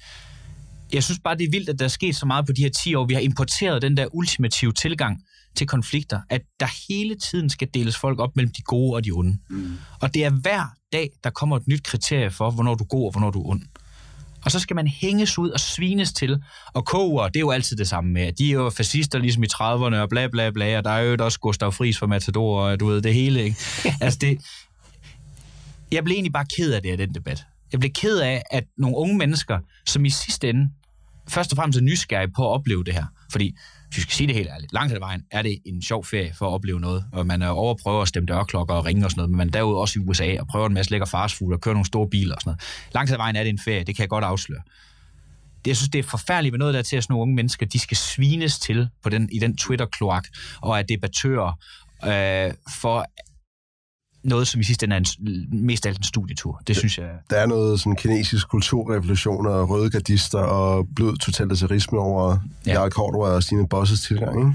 jeg synes bare, det er vildt, at der er sket så meget på de her 10 år. Vi har importeret den der ultimative tilgang til konflikter, at der hele tiden skal deles folk op mellem de gode og de onde. Mm. Og det er hver dag, der kommer et nyt kriterie for, hvornår du er god og hvornår du er ond. Og så skal man hænges ud og svines til. Og koger, det er jo altid det samme med. De er jo fascister ligesom i 30'erne og bla bla bla, og der er jo også Gustav Friis for Matador, og du ved, det hele, ikke? altså det... Jeg blev egentlig bare ked af det af den debat. Jeg blev ked af, at nogle unge mennesker, som i sidste ende først og fremmest er nysgerrige på at opleve det her. Fordi, hvis vi skal sige det helt ærligt, langt hen vejen er det en sjov ferie for at opleve noget. Og man er over at prøve at stemme dørklokker og ringe og sådan noget, men man er derude også i USA og prøver en masse lækker fastfood og kører nogle store biler og sådan noget. Langt hen vejen er det en ferie, det kan jeg godt afsløre. Det, jeg synes, det er forfærdeligt med noget der til, at sådan nogle unge mennesker, de skal svines til på den, i den Twitter-kloak, og er debattører øh, for noget, som i sidste ende er en, mest af alt en studietur. Det synes jeg... Der er noget sådan kinesisk kulturrevolution og røde gardister og blød totalitarisme over ja. Jarl Cordova og sine bosses tilgang, ikke?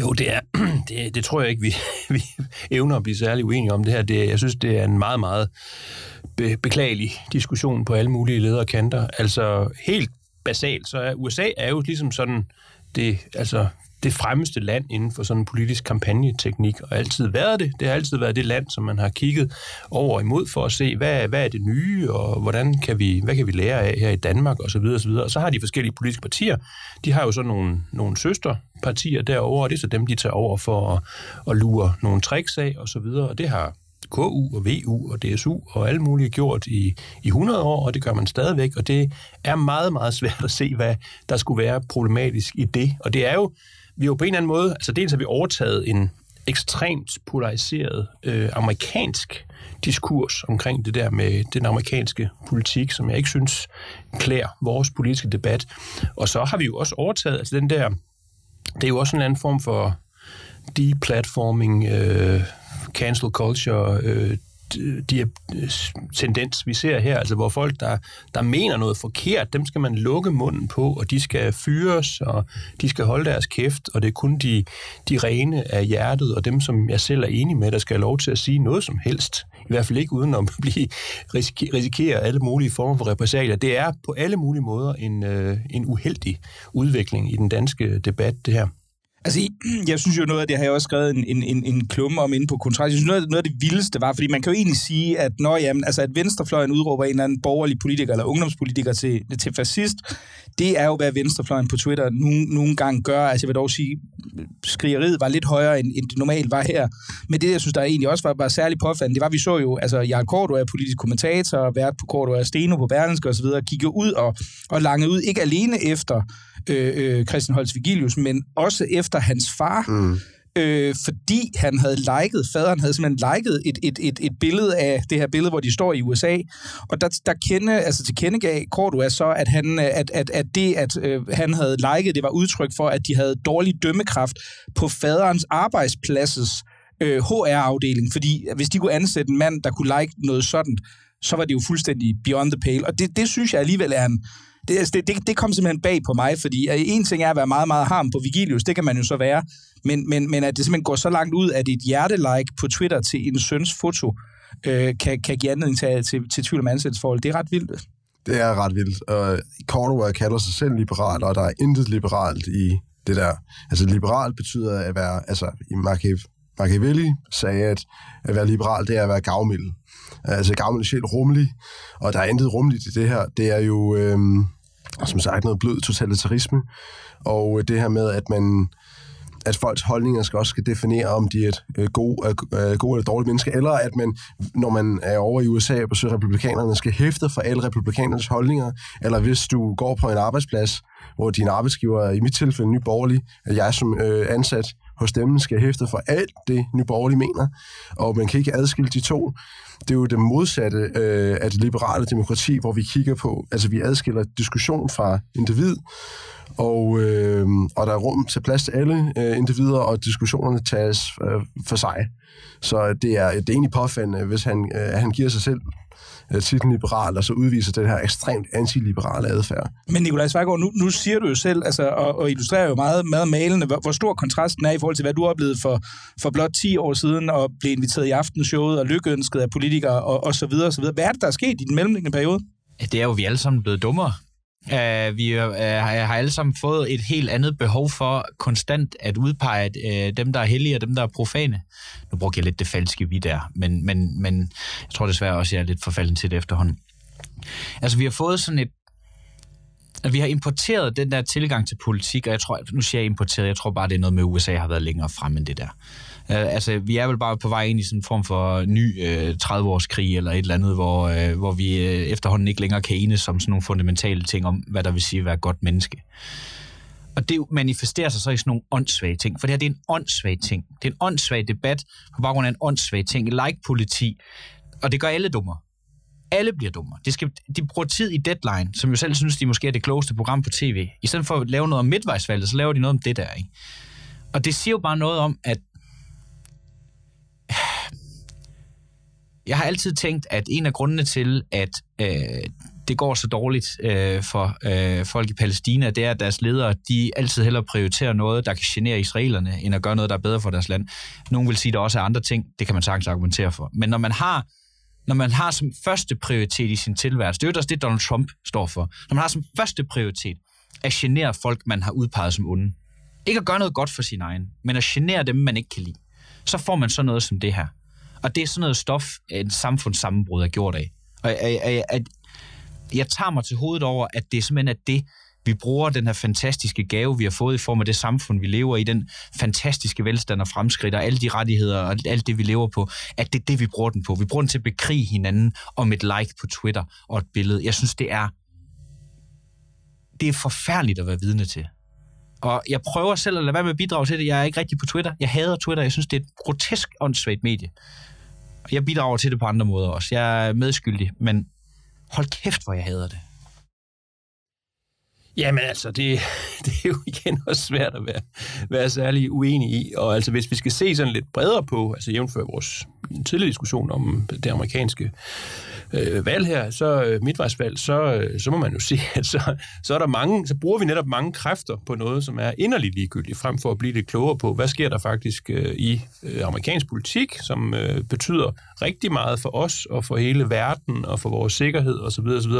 Jo, det er, [clears throat] det, det tror jeg ikke, vi, [laughs] vi evner at blive særlig uenige om det her. Det, jeg synes, det er en meget, meget be, beklagelig diskussion på alle mulige lederkanter. Altså helt basalt, så er USA er jo ligesom sådan det, altså det fremmeste land inden for sådan en politisk kampagneteknik, og altid været det. Det har altid været det land, som man har kigget over imod for at se, hvad, hvad er det nye, og hvordan kan vi, hvad kan vi lære af her i Danmark, og så videre, og så videre. Og så har de forskellige politiske partier, de har jo så nogle, nogle søsterpartier derovre, og det er så dem, de tager over for at, at lure nogle tricks af, og så videre, og det har KU og VU og DSU og alle mulige gjort i, i 100 år, og det gør man stadigvæk, og det er meget, meget svært at se, hvad der skulle være problematisk i det. Og det er jo vi jo på en eller anden måde, altså dels har vi overtaget en ekstremt polariseret øh, amerikansk diskurs omkring det der med den amerikanske politik, som jeg ikke synes klæder vores politiske debat. Og så har vi jo også overtaget, altså den der, det er jo også en anden form for deplatforming, øh, cancel culture, øh, Øh, de øh, tendens, vi ser her, altså hvor folk, der, der mener noget forkert, dem skal man lukke munden på, og de skal fyres, og de skal holde deres kæft, og det er kun de, de rene af hjertet, og dem, som jeg selv er enig med, der skal have lov til at sige noget som helst. I hvert fald ikke uden at [laughs] blive, risikere alle mulige former for repressalier. Det er på alle mulige måder en, øh, en uheldig udvikling i den danske debat, det her. Altså, [clears throat] jeg synes jo noget af det, har jeg også skrevet en, en, en, en klumme om inde på kontrakt. Jeg synes noget, noget af det vildeste var, fordi man kan jo egentlig sige, at når jamen, altså, at venstrefløjen udråber en eller anden borgerlig politiker eller ungdomspolitiker til, til fascist, det er jo, hvad venstrefløjen på Twitter nogle, nogle gange gør. Altså, jeg vil dog sige, skrigeriet var lidt højere, end, end det normalt var her. Men det, jeg synes, der egentlig også var, var særligt påfaldende, det var, at vi så jo, altså, Jarl Kordo er politisk kommentator, vært på Kordo er Steno på Berlingske osv., kigge ud og, og lange ud, ikke alene efter øh, øh, Christian Holst Vigilius, men også efter hans far. Mm. Øh, fordi han havde liket, faderen havde simpelthen liket et, et, et, et billede af det her billede, hvor de står i USA, og der, der kende, altså til kendegav Cordua så, at, han, at, at, at det, at øh, han havde liket, det var udtryk for, at de havde dårlig dømmekraft på faderens arbejdspladses øh, HR-afdeling, fordi hvis de kunne ansætte en mand, der kunne like noget sådan, så var det jo fuldstændig beyond the pale, og det, det synes jeg alligevel er en, det, altså, det, det, det kom simpelthen bag på mig, fordi en ting er at være meget, meget harm på Vigilius, det kan man jo så være, men, men, men at det simpelthen går så langt ud, at et hjertelike på Twitter til en søns foto øh, kan, kan give anledning til, til, til tvivl om ansættelsesforhold. Det er ret vildt. Det er ret vildt. Og Cordova kalder sig selv liberal, og der er intet liberalt i det der. Altså liberal betyder at være, altså i Machiavelli sagde, at at være liberal, det er at være gavmild. Altså gammel sjæl rummelig, og der er intet rummeligt i det her. Det er jo, øh, som sagt, noget blød totalitarisme, og øh, det her med, at man at folks holdninger skal også skal definere, om de er et øh, gode, øh, gode eller dårlige mennesker, eller at man, når man er over i USA og besøger republikanerne, skal hæfte for alle republikanernes holdninger, eller hvis du går på en arbejdsplads, hvor din arbejdsgiver, i mit tilfælde Ny Borgerlig, at jeg som øh, ansat hos dem skal hæfte for alt det, nyborgerlig mener, og man kan ikke adskille de to. Det er jo det modsatte øh, af det liberale demokrati, hvor vi kigger på, altså vi adskiller diskussion fra individ, og, øh, og der er rum til plads til alle øh, individer, og diskussionerne tages øh, for sig. Så det er, det er egentlig påfaldende, hvis han, øh, han giver sig selv øh, titlen liberal, og så udviser den her ekstremt antiliberale adfærd. Men Nikolaj Svejgaard, nu, nu siger du jo selv, altså, og, og illustrerer jo meget, meget malende, hvor, hvor stor kontrasten er i forhold til, hvad du oplevede for, for blot 10 år siden, og blev inviteret i aftenshowet og lykkeønsket af politikere, og, og så videre, og så videre. Hvad er det, der er sket i den mellemliggende periode? Det er jo, vi alle sammen blevet dummere. Uh, vi uh, har alle sammen fået et helt andet behov for konstant at udpege uh, dem, der er hellige og dem, der er profane. Nu bruger jeg lidt det falske vi der, men, men, men jeg tror desværre også, at jeg er lidt forfalden til det efterhånden. Altså, vi har fået sådan et vi har importeret den der tilgang til politik, og jeg tror, nu siger jeg importeret, jeg tror bare, det er noget med, USA har været længere frem end det der. Øh, altså, vi er vel bare på vej ind i sådan en form for ny øh, 30-årskrig eller et eller andet, hvor, øh, hvor vi øh, efterhånden ikke længere kan enes om sådan nogle fundamentale ting om, hvad der vil sige at være et godt menneske. Og det manifesterer sig så i sådan nogle åndssvage ting, for det her det er en åndssvag ting. Det er en åndssvag debat på baggrund af en åndssvag ting. Like-politi, og det gør alle dummer. Alle bliver dummere. De, skal, de bruger tid i Deadline, som jo selv synes, de måske er det klogeste program på tv. I stedet for at lave noget om midtvejsvalget, så laver de noget om det der. Ikke? Og det siger jo bare noget om, at jeg har altid tænkt, at en af grundene til, at øh, det går så dårligt øh, for øh, folk i Palæstina, det er, at deres ledere, de altid hellere prioriterer noget, der kan genere israelerne, end at gøre noget, der er bedre for deres land. Nogle vil sige, at der også er andre ting, det kan man sagtens argumentere for. Men når man har når man har som første prioritet i sin tilværelse, det er jo også det, Donald Trump står for, når man har som første prioritet at genere folk, man har udpeget som onde. Ikke at gøre noget godt for sin egen, men at genere dem, man ikke kan lide. Så får man så noget som det her. Og det er sådan noget stof, en samfundssammenbrud er gjort af. Og jeg, jeg, jeg, jeg tager mig til hovedet over, at det simpelthen er det, vi bruger den her fantastiske gave, vi har fået i form af det samfund, vi lever i, den fantastiske velstand og fremskridt, og alle de rettigheder og alt det, vi lever på, at det er det, vi bruger den på. Vi bruger den til at bekrige hinanden om et like på Twitter og et billede. Jeg synes, det er det er forfærdeligt at være vidne til. Og jeg prøver selv at lade være med at bidrage til det. Jeg er ikke rigtig på Twitter. Jeg hader Twitter. Jeg synes, det er et grotesk åndssvagt medie. Jeg bidrager til det på andre måder også. Jeg er medskyldig, men hold kæft, hvor jeg hader det. Jamen altså, det, [laughs] det er jo igen også svært at være, være særlig uenig i. Og altså, hvis vi skal se sådan lidt bredere på, altså jævnfør vores tidligere diskussion om det amerikanske øh, valg her, så øh, midtvejsvalg, så, øh, så må man jo se, [laughs] at så, så, er der mange, så bruger vi netop mange kræfter på noget, som er inderligt ligegyldigt, frem for at blive lidt klogere på, hvad sker der faktisk øh, i øh, amerikansk politik, som øh, betyder rigtig meget for os og for hele verden og for vores sikkerhed osv. osv.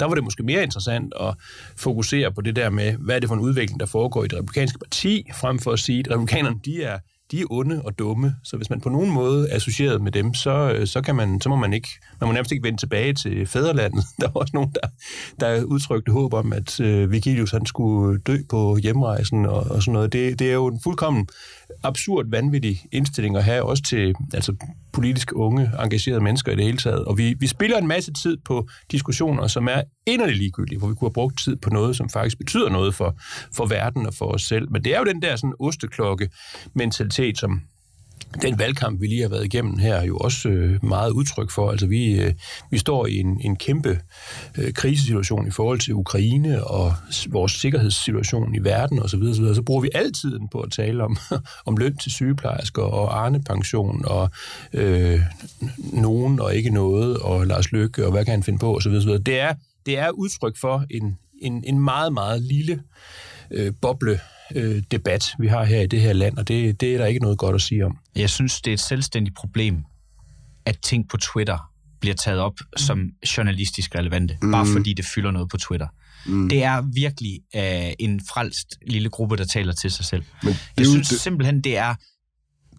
Der var det måske mere interessant at fokusere på det der med, hvad er det for en udvikling, der foregår i det republikanske parti, frem for at sige, at republikanerne de er de er onde og dumme, så hvis man på nogen måde er associeret med dem, så, øh, så, kan man, så må man ikke, man må nærmest ikke vende tilbage til fædrelandet. [laughs] Der var også nogen, der, der udtrykte håb om, at øh, Vigilius han skulle dø på hjemrejsen og, og sådan noget. Det, det er jo en fuldkommen absurd, vanvittig indstilling at have, også til altså, politisk unge, engagerede mennesker i det hele taget. Og vi, vi spiller en masse tid på diskussioner, som er inderligt ligegyldige, hvor vi kunne have brugt tid på noget, som faktisk betyder noget for, for verden og for os selv. Men det er jo den der sådan osteklokke-mentalitet, som den valgkamp, vi lige har været igennem her, er jo også øh, meget udtryk for. Altså, vi, øh, vi står i en, en kæmpe øh, krisesituation i forhold til Ukraine og vores sikkerhedssituation i verden osv. Så, videre, så, videre. så bruger vi altid på at tale om, [laughs] om løn til sygeplejersker og Arne-pension og øh, nogen og ikke noget og Lars Lykke og hvad kan han finde på osv. Så videre, så videre. Det, er, det er udtryk for en, en, en meget, meget lille øh, boble øh, debat, vi har her i det her land, og det, det er der ikke noget godt at sige om. Jeg synes, det er et selvstændigt problem, at ting på Twitter bliver taget op mm. som journalistisk relevante, mm. bare fordi det fylder noget på Twitter. Mm. Det er virkelig uh, en frelst lille gruppe, der taler til sig selv. Men jeg synes det... simpelthen, det er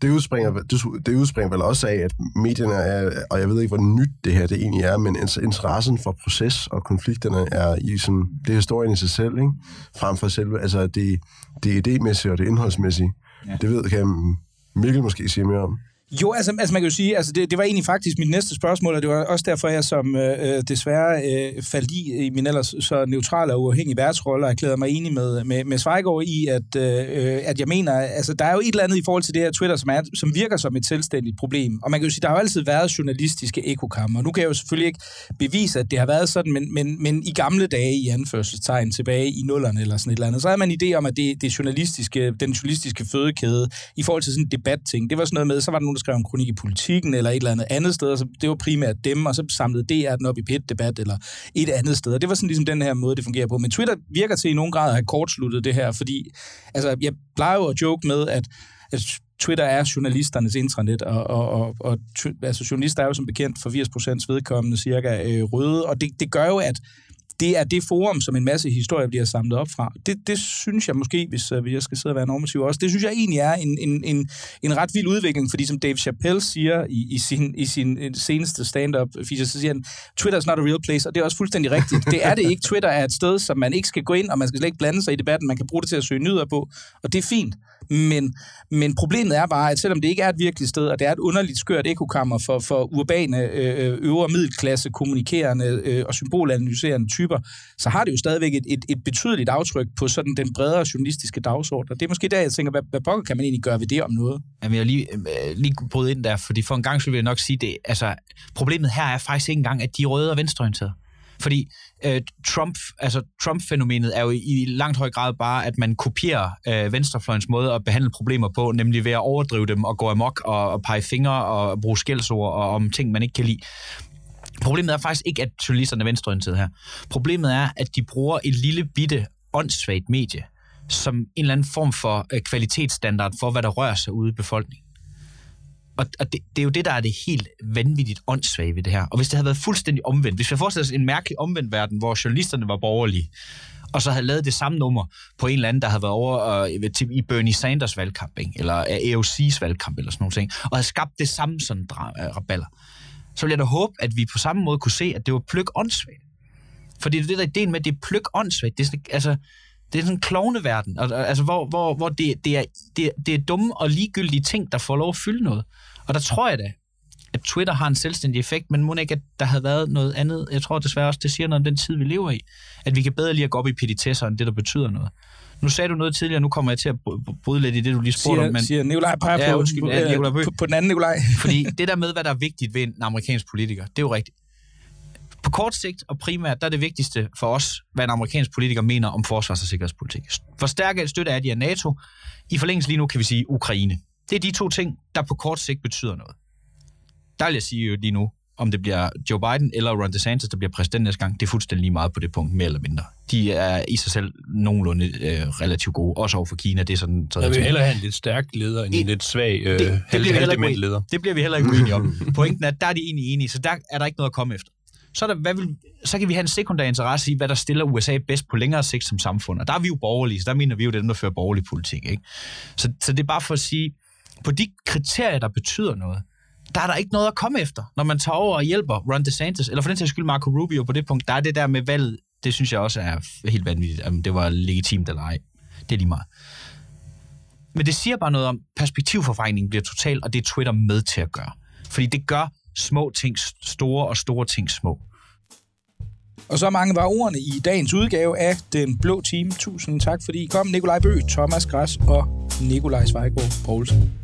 det udspringer, det, det udspringer vel også af, at medierne er, og jeg ved ikke, hvor nyt det her det egentlig er, men interessen for proces og konflikterne er i sådan, det er historien i sig selv, ikke? frem for selve, altså det, det idémæssige og det indholdsmæssige. Ja. Det ved kan Mikkel måske sige mere om. Jo, altså, altså man kan jo sige, altså det, det var egentlig faktisk mit næste spørgsmål, og det var også derfor, jeg som øh, øh desværre øh, faldt i i min ellers så neutrale og uafhængige værtsrolle, og erklærede mig enig med, med, med Svejgaard i, at, øh, at jeg mener, altså der er jo et eller andet i forhold til det her Twitter, som, er, som virker som et selvstændigt problem. Og man kan jo sige, der har jo altid været journalistiske ekokammer, og nu kan jeg jo selvfølgelig ikke bevise, at det har været sådan, men, men, men i gamle dage i anførselstegn tilbage i nullerne eller sådan et eller andet, så havde man en idé om, at det, det journalistiske, den journalistiske fødekæde i forhold til sådan en debatting, det var sådan noget med, så var der nogen, skrev en kronik i politikken eller et eller andet andet sted, så det var primært dem, og så samlede DR den op i pit-debat eller et andet sted. Og det var sådan ligesom den her måde, det fungerer på. Men Twitter virker til i nogen grad at have kortsluttet det her, fordi altså, jeg plejer jo at joke med, at, at Twitter er journalisternes intranet, og, og, og, og altså, journalister er jo som bekendt for 80% vedkommende cirka øh, røde, og det, det gør jo, at det er det forum, som en masse historier bliver samlet op fra. Det, det synes jeg måske, hvis, øh, hvis jeg skal sidde og være normativ også, det synes jeg egentlig er en, en, en, en ret vild udvikling, fordi som Dave Chappelle siger i, i sin, i sin øh, seneste stand-up feature, så siger han, Twitter is not a real place, og det er også fuldstændig rigtigt. Det er det ikke. Twitter er et sted, som man ikke skal gå ind, og man skal slet ikke blande sig i debatten. Man kan bruge det til at søge nyheder på, og det er fint. Men, men problemet er bare, at selvom det ikke er et virkeligt sted, og det er et underligt skørt ekokammer for, for urbane, øh, øh øvre middelklasse, kommunikerende øh, og symbolanalyserende typer, så har det jo stadigvæk et, et, et betydeligt aftryk på sådan den bredere journalistiske dagsorden. Og det er måske der, jeg tænker, hvad, hvad pokker kan man egentlig gøre ved det om noget? Jamen, jeg lige, øh, lige bryde ind der, fordi for en gang skulle vil jeg nok sige det. Altså, problemet her er faktisk ikke engang, at de er røde og venstreorienterede. Fordi øh, Trump, altså Trump-fænomenet er jo i langt høj grad bare, at man kopierer øh, venstrefløjens måde at behandle problemer på, nemlig ved at overdrive dem og gå amok og, og pege fingre og bruge skældsord og om ting, man ikke kan lide. Problemet er faktisk ikke, at journalisterne er venstreorienterede her. Problemet er, at de bruger et lille bitte åndssvagt medie som en eller anden form for øh, kvalitetsstandard for, hvad der rører sig ude i befolkningen. Og, og det, det er jo det, der er det helt vanvittigt åndssvage ved det her. Og hvis det havde været fuldstændig omvendt, hvis vi forestiller os en mærkelig omvendt verden, hvor journalisterne var borgerlige, og så havde lavet det samme nummer på en eller anden, der havde været over øh, til, i Bernie Sanders valgkamp, ikke? eller AOC's valgkamp, eller sådan noget, og havde skabt det samme sådan dra- raballer, så ville jeg da håbe, at vi på samme måde kunne se, at det var pløk åndssvagt. Fordi det er det, der er ideen med, at det er pløk åndssvagt. Det er sådan, altså, det er sådan en klovneverden, altså, hvor, hvor, hvor det, det, er, det, det er dumme og ligegyldige ting, der får lov at fylde noget. Og der tror jeg da, at Twitter har en selvstændig effekt, men må ikke, at der havde været noget andet. Jeg tror desværre også, det siger noget om den tid, vi lever i. At vi kan bedre lige at gå op i petitesser, end det, der betyder noget. Nu sagde du noget tidligere, nu kommer jeg til at bryde lidt i det, du lige spurgte siger, om. Men, siger Nikolaj peger ja, på, undskyld, ja, Nikolaj på, på, den anden Nikolaj. [laughs] Fordi det der med, hvad der er vigtigt ved en amerikansk politiker, det er jo rigtigt. På kort sigt og primært, der er det vigtigste for os, hvad en amerikansk politiker mener om forsvars- og sikkerhedspolitik. Forstærket støtte af de af NATO. I forlængelse lige nu kan vi sige Ukraine. Det er de to ting, der på kort sigt betyder noget. Der vil jeg sige lige nu, om det bliver Joe Biden eller Ron DeSantis, der bliver præsident næste gang, det er fuldstændig lige meget på det punkt, mere eller mindre. De er i sig selv nogenlunde øh, relativt gode, også over for Kina. Det er sådan, så jeg vil hellere have en lidt stærk leder, end en lidt svag, øh, det, det bliver leder. Det bliver vi heller ikke uenige om. [laughs] Pointen er, at der er de egentlig enige, så der er der ikke noget at komme efter så, er der, hvad vil, så kan vi have en sekundær interesse i, hvad der stiller USA bedst på længere sigt som samfund. Og der er vi jo borgerlige, så der mener vi jo, det er dem, der fører borgerlig politik. Ikke? Så, så det er bare for at sige, på de kriterier, der betyder noget, der er der ikke noget at komme efter, når man tager over og hjælper Ron DeSantis, eller for den sags skyld Marco Rubio på det punkt. Der er det der med valget, det synes jeg også er helt vanvittigt, om det var legitimt eller ej. Det er lige meget. Men det siger bare noget om, perspektivforvejningen bliver total, og det er Twitter med til at gøre. Fordi det gør små ting store og store ting små. Og så mange var ordene i dagens udgave af Den Blå Team. Tusind tak, fordi I kom. Nikolaj Bø, Thomas Græs og Nikolaj Svejgaard Poulsen.